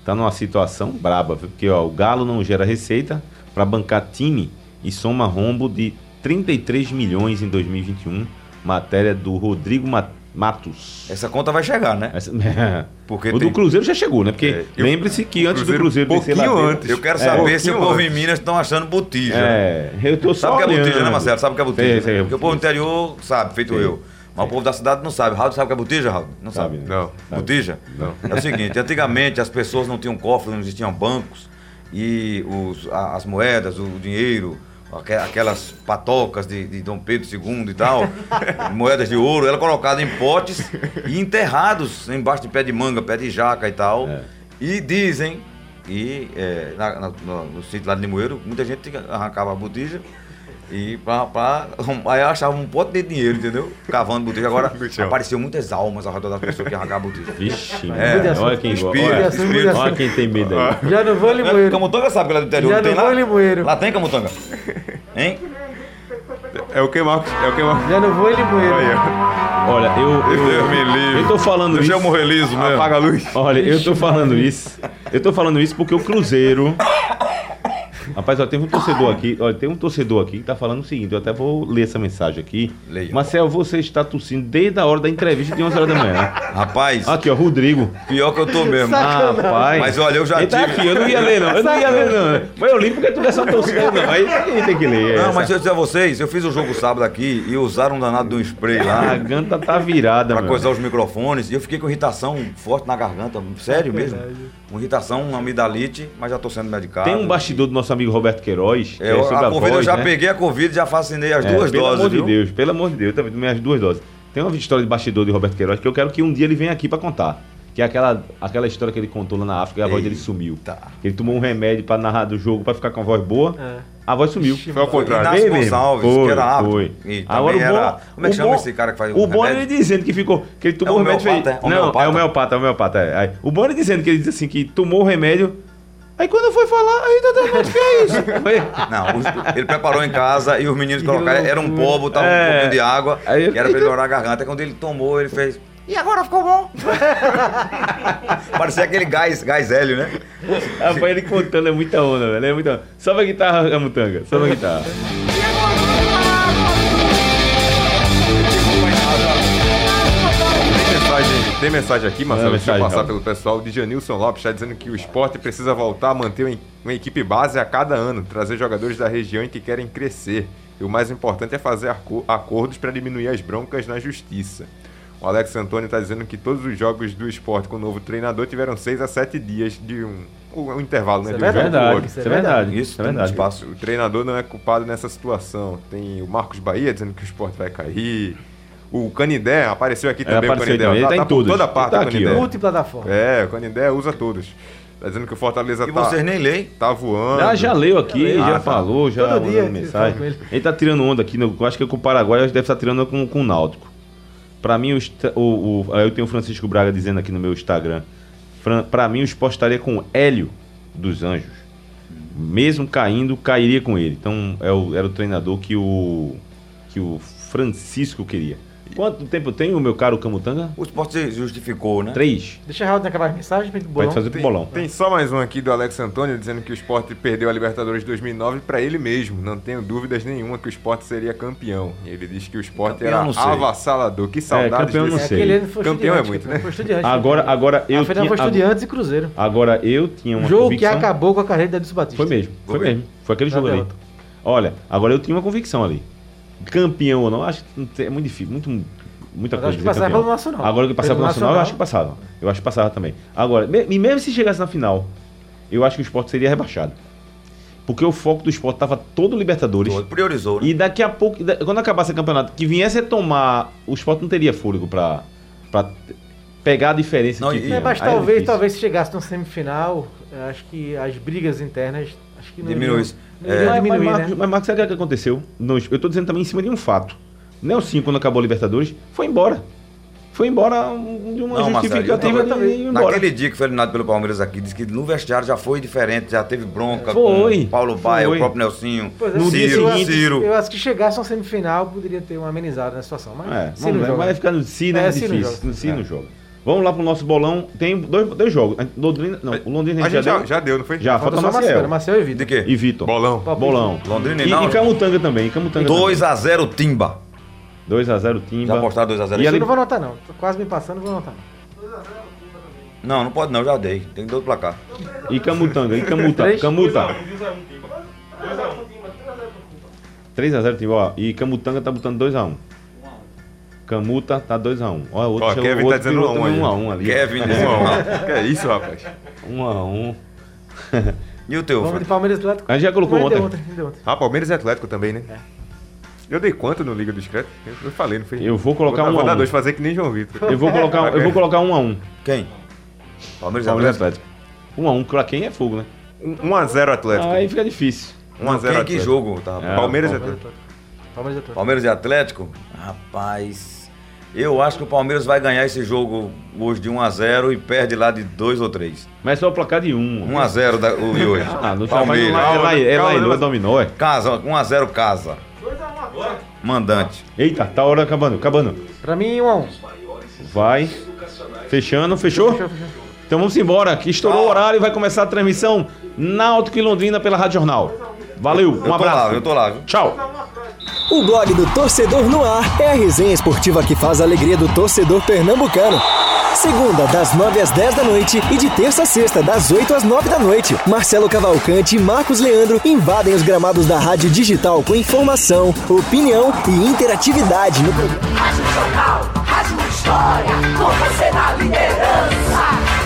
tá numa situação braba, porque ó, o Galo não gera receita para bancar time e soma rombo de 33 milhões em 2021. Matéria do Rodrigo Ma- Matos. Essa conta vai chegar, né? Essa- Porque o tem- do Cruzeiro já chegou, né? Porque É, eu- lembre-se que antes Cruzeiro, do Cruzeiro descer lá antes. Eu quero É, saber se o povo em antes. Minas estão achando botija. É, eu tô só Sabe o que é botija, né, Marcelo? Sabe o que é botija? Sei, sei, Porque o povo do interior sabe, feito Sei. eu. Mas o povo da cidade não sabe. Raul sabe o que é botija, Raul? Não sabe. Sabe, Não. Botija? Não. É o seguinte, antigamente as pessoas não tinham cofre, não existiam bancos, e os, as moedas, o dinheiro, aquelas patocas de, de Dom Pedro II e tal, moedas de ouro, eram colocadas em potes e enterrados embaixo de pé de manga, pé de jaca e tal. É. E dizem que é, na- na- no, no sítio lá de Limoeiro, muita gente arrancava a botija e pra, pra, aí achava um pote de dinheiro, entendeu? Cavando botija. Agora apareceu muitas almas ao redor das pessoas que arrancavam botija. Vixe, É, mano, olha quem espírito, olha, espírito. olha quem tem medo aí. Já não vou limoeiro. Camutanga sabe que lá do interior Já não tem não vou lá? limoeiro. Lá tem Camutanga? Hein? É o que, Marcos? É o que, Marcos? Já não vou limoeiro. Olha, eu, eu, Deus me livre. eu tô falando Deixa isso. eu morrer liso mesmo. Apaga a luz. Olha, eu tô falando isso. Eu tô falando isso porque o Cruzeiro. Rapaz, ó, teve um torcedor aqui, olha, tem um torcedor aqui que tá falando o seguinte, eu até vou ler essa mensagem aqui. Leia. Marcel, você está tossindo desde a hora da entrevista de 11 horas da manhã. Rapaz, Aqui, ó, Rodrigo. pior que eu tô mesmo. Rapaz. Mas olha, eu já Ele tá tive- aqui, eu não ia ler, não. Eu não ia ler, não. Mas eu li porque tu é só torcida, não. Aí ninguém tem que ler. Não, essa. mas deixa eu dizer a vocês, eu fiz o jogo sábado aqui e usaram um danado de um spray A lá garganta tá virada, pra meu. coisar os microfones e eu fiquei com irritação forte na garganta, sério mesmo. Uma irritação, uma amidalite, mas já tô sendo medicado. Tem um bastidor do nosso amigo Roberto Queiroz. que É, é sobre a Covid eu voz, já né? peguei a Covid, já vacinei as É, duas pelo doses, amor viu? de Deus, pelo amor de Deus, também tomei as duas doses. Tem uma história de bastidor de Roberto Queiroz que eu quero que um dia ele venha aqui pra contar. Que é aquela, aquela história que ele contou lá na África e a voz dele sumiu. Ele tomou um remédio pra narrar do jogo pra ficar com a voz boa. É. A voz sumiu. Foi ao contrário. Inácio. Gonçalves, Foi, que era árbitro. foi. E Agora o bom, era- como é que o chama bom- esse cara que faz O o bom é ele dizendo que ficou. Que ele tomou É o remédio homeopata, fez. é? Não, é homeopata, é homeopata. É. O bom é ele dizendo que ele disse assim que tomou o remédio. Aí quando foi falar, aí tá dando que é isso? Foi- Não, os- ele preparou em casa e os meninos colocaram, era um polvo, tava um É. pouquinho de água, Aí- que era pra ele melhorar a garganta. Aí quando ele tomou, ele fez. E agora ficou bom? Parecia aquele gás, gás hélio, né? Rapaz, ele contando é muita onda, velho. É muita onda. Sobe a guitarra, Amutanga. Sobe a guitarra. Tem tem mensagem aqui, Marcelo, Manda deixa eu passar pelo pessoal. De Janilson Lopes está dizendo que o esporte precisa voltar a manter uma- equipe base a cada ano, trazer jogadores da região e que querem crescer. E o mais importante é fazer aco- acordos para diminuir as broncas na justiça. O Alex Antônio está dizendo que todos os jogos do esporte com o novo treinador tiveram seis a sete dias de um, um- intervalo, né? Isso de é um pro Verdade, isso é verdade. Isso, Isso é verdade. espaço. O treinador não é culpado nessa situação. Tem o Marcos Bahia dizendo que o esporte vai cair. O Canindé apareceu aqui É, também. apareceu o Canindé, também. Ele tá em por todas. toda Ele parte tá o aqui. Multiplataforma. É, o Canindé usa todos. Tá dizendo que o Fortaleza E tá, vocês nem leem. tá voando. Ah, já leu aqui, Já já, leu. Ah, tá. falou, já Todo dia mandou mensagem. ele. Ele tá tirando onda aqui, eu acho que com o Paraguai deve estar tirando onda com, com o Náutico. Pra mim, o, o, eu tenho o Francisco Braga dizendo aqui no meu Instagram. Pra mim, o esporte estaria com Hélio dos Anjos. Mesmo caindo, cairia com ele. Então, é o- era o treinador que o, que o Francisco queria. Quanto tempo tem o meu caro Camutanga? O esporte justificou, né? Três. Deixa Raul acabar as mensagens pra gente Vai bolão. fazer pro bolão. Tem só mais um aqui do Alex Antônio dizendo que o Sport perdeu a Libertadores de 2009 para ele mesmo. Não tenho dúvidas nenhuma que o Sport seria campeão. E ele diz que o Sport Campeão, era não sei. avassalador. Que saudades campeão, não desse- sei. Aquele ano foi Campeão é muito, campeão né? Foi estudiante. Agora, agora eu tinha, foi Estudiantes e Cruzeiro. agora eu tinha uma jogo convicção. que acabou com a carreira da Edson Batista. Foi mesmo, foi mesmo. Foi aquele jogo ali. derrota. Olha, agora eu tinha uma convicção ali. Campeão ou não, acho que é muito difícil, muito, muita Mas coisa. acho que passava campeão. pelo Nacional. Agora que passava Pelo pelo Nacional, eu Nacional. acho que passava. Eu acho que passava também. Agora, me- e mesmo se chegasse na final, eu acho que o esporte seria rebaixado. Porque o foco do esporte estava todo Libertadores. Todo, Priorizou, né? E daqui a pouco, quando acabasse o campeonato, que viesse a tomar, o esporte não teria fôlego t- pegar a diferença Não, que e- tinha. É, mas é talvez, difícil. talvez se chegasse no semifinal, acho que as brigas internas acho que não Diminui. iriam- É. Mas, mas, diminuir, Marcos, né? mas, Marcos, sabe o que aconteceu? Não, eu tô dizendo também em cima de um fato. Nelson, quando acabou a Libertadores, foi embora. Foi embora de uma Não, justificativa embora. Naquele dia que foi eliminado pelo Palmeiras aqui, disse que no vestiário já foi diferente, já teve bronca Foi, com Paulo Baia, o próprio Nelsinho, Pois é, No dia Ciro, seguinte, Ciro. Eu acho que chegasse a uma semifinal poderia ter uma amenizada na situação. Mas É, não vai ficar no si, né? É, É, difícil. No si não joga. Vamos lá pro nosso bolão. Tem dois, dois jogos. Londrina, não, o Londrina A gente já, deu. já deu, não foi? Já, Falta falta só Marcelo, Maciel. Marcelo e Vitor. De quê? E Vitor. Bolão. Bolão. Londrina E, e não. e Camutanga também. Camutanga 2x0 Timba. 2x0 Timba. Já apostaram 2x0 E Eu ali- não vou anotar, não. Tô quase me passando, não vou anotar. Não, não pode não, já dei. Tem dois placar. E Camutanga. E Camuta. Três? Camuta. 3x0 Timba. Ó, e Camutanga tá botando 2x1. Camuta tá 2x1. Ó, o outro Ó, chegou- Kevin tá outro dizendo virou 1 também aí. 1x1 ali. Kevin, né? que é isso, rapaz? 1x1. E o teu, Vamos de Palmeiras e Atlético. A gente já colocou deu ontem. ontem. deu ontem. Ah, Palmeiras e Atlético também, né? Eu dei quanto no Liga do Discreto? Eu falei, não foi? Eu vou colocar vou, um Vou a dar um. dois, fazer que nem João Vitor. Eu vou colocar, eu vou colocar 1x1. Quem? Palmeiras e Palmeiras e Atlético. Atlético. 1x1, pra quem é fogo, né? 1x0 Atlético. Aí fica difícil. 1x0 Quem, Atlético. que jogo? Tá, É. Palmeiras e Palmeiras e Atlético. Atlético. Palmeiras e Atlético. Palmeiras e Atlético? Rapaz, eu acho que o Palmeiras vai ganhar esse jogo hoje de 1x0 e perde lá de 2 ou 3. Mas só o placar de 1. 1x0 da- o de hoje. Ah, no Palmeiras. Palmeiras. É lá, é lá, é dominou, é. Casa, 1x0 casa. Mandante. Eita, tá a hora acabando, acabando. Pra mim, 1 a 1 Vai. Fechando, fechou? Então vamos embora, que estourou o horário e vai começar a transmissão Náutico e Londrina pela Rádio Jornal. Valeu, um Eu tô abraço. lá, eu tô lá, viu? Tchau. O blog do Torcedor no Ar é a resenha esportiva que faz a alegria do torcedor pernambucano. Segunda, das 9 às 10 da noite e de terça a sexta, das 8 às 9 da noite. Marcelo Cavalcante e Marcos Leandro invadem os gramados da Rádio Digital com informação, opinião e interatividade no programa. Rádio Jornal, Rádio História, com você na liderança.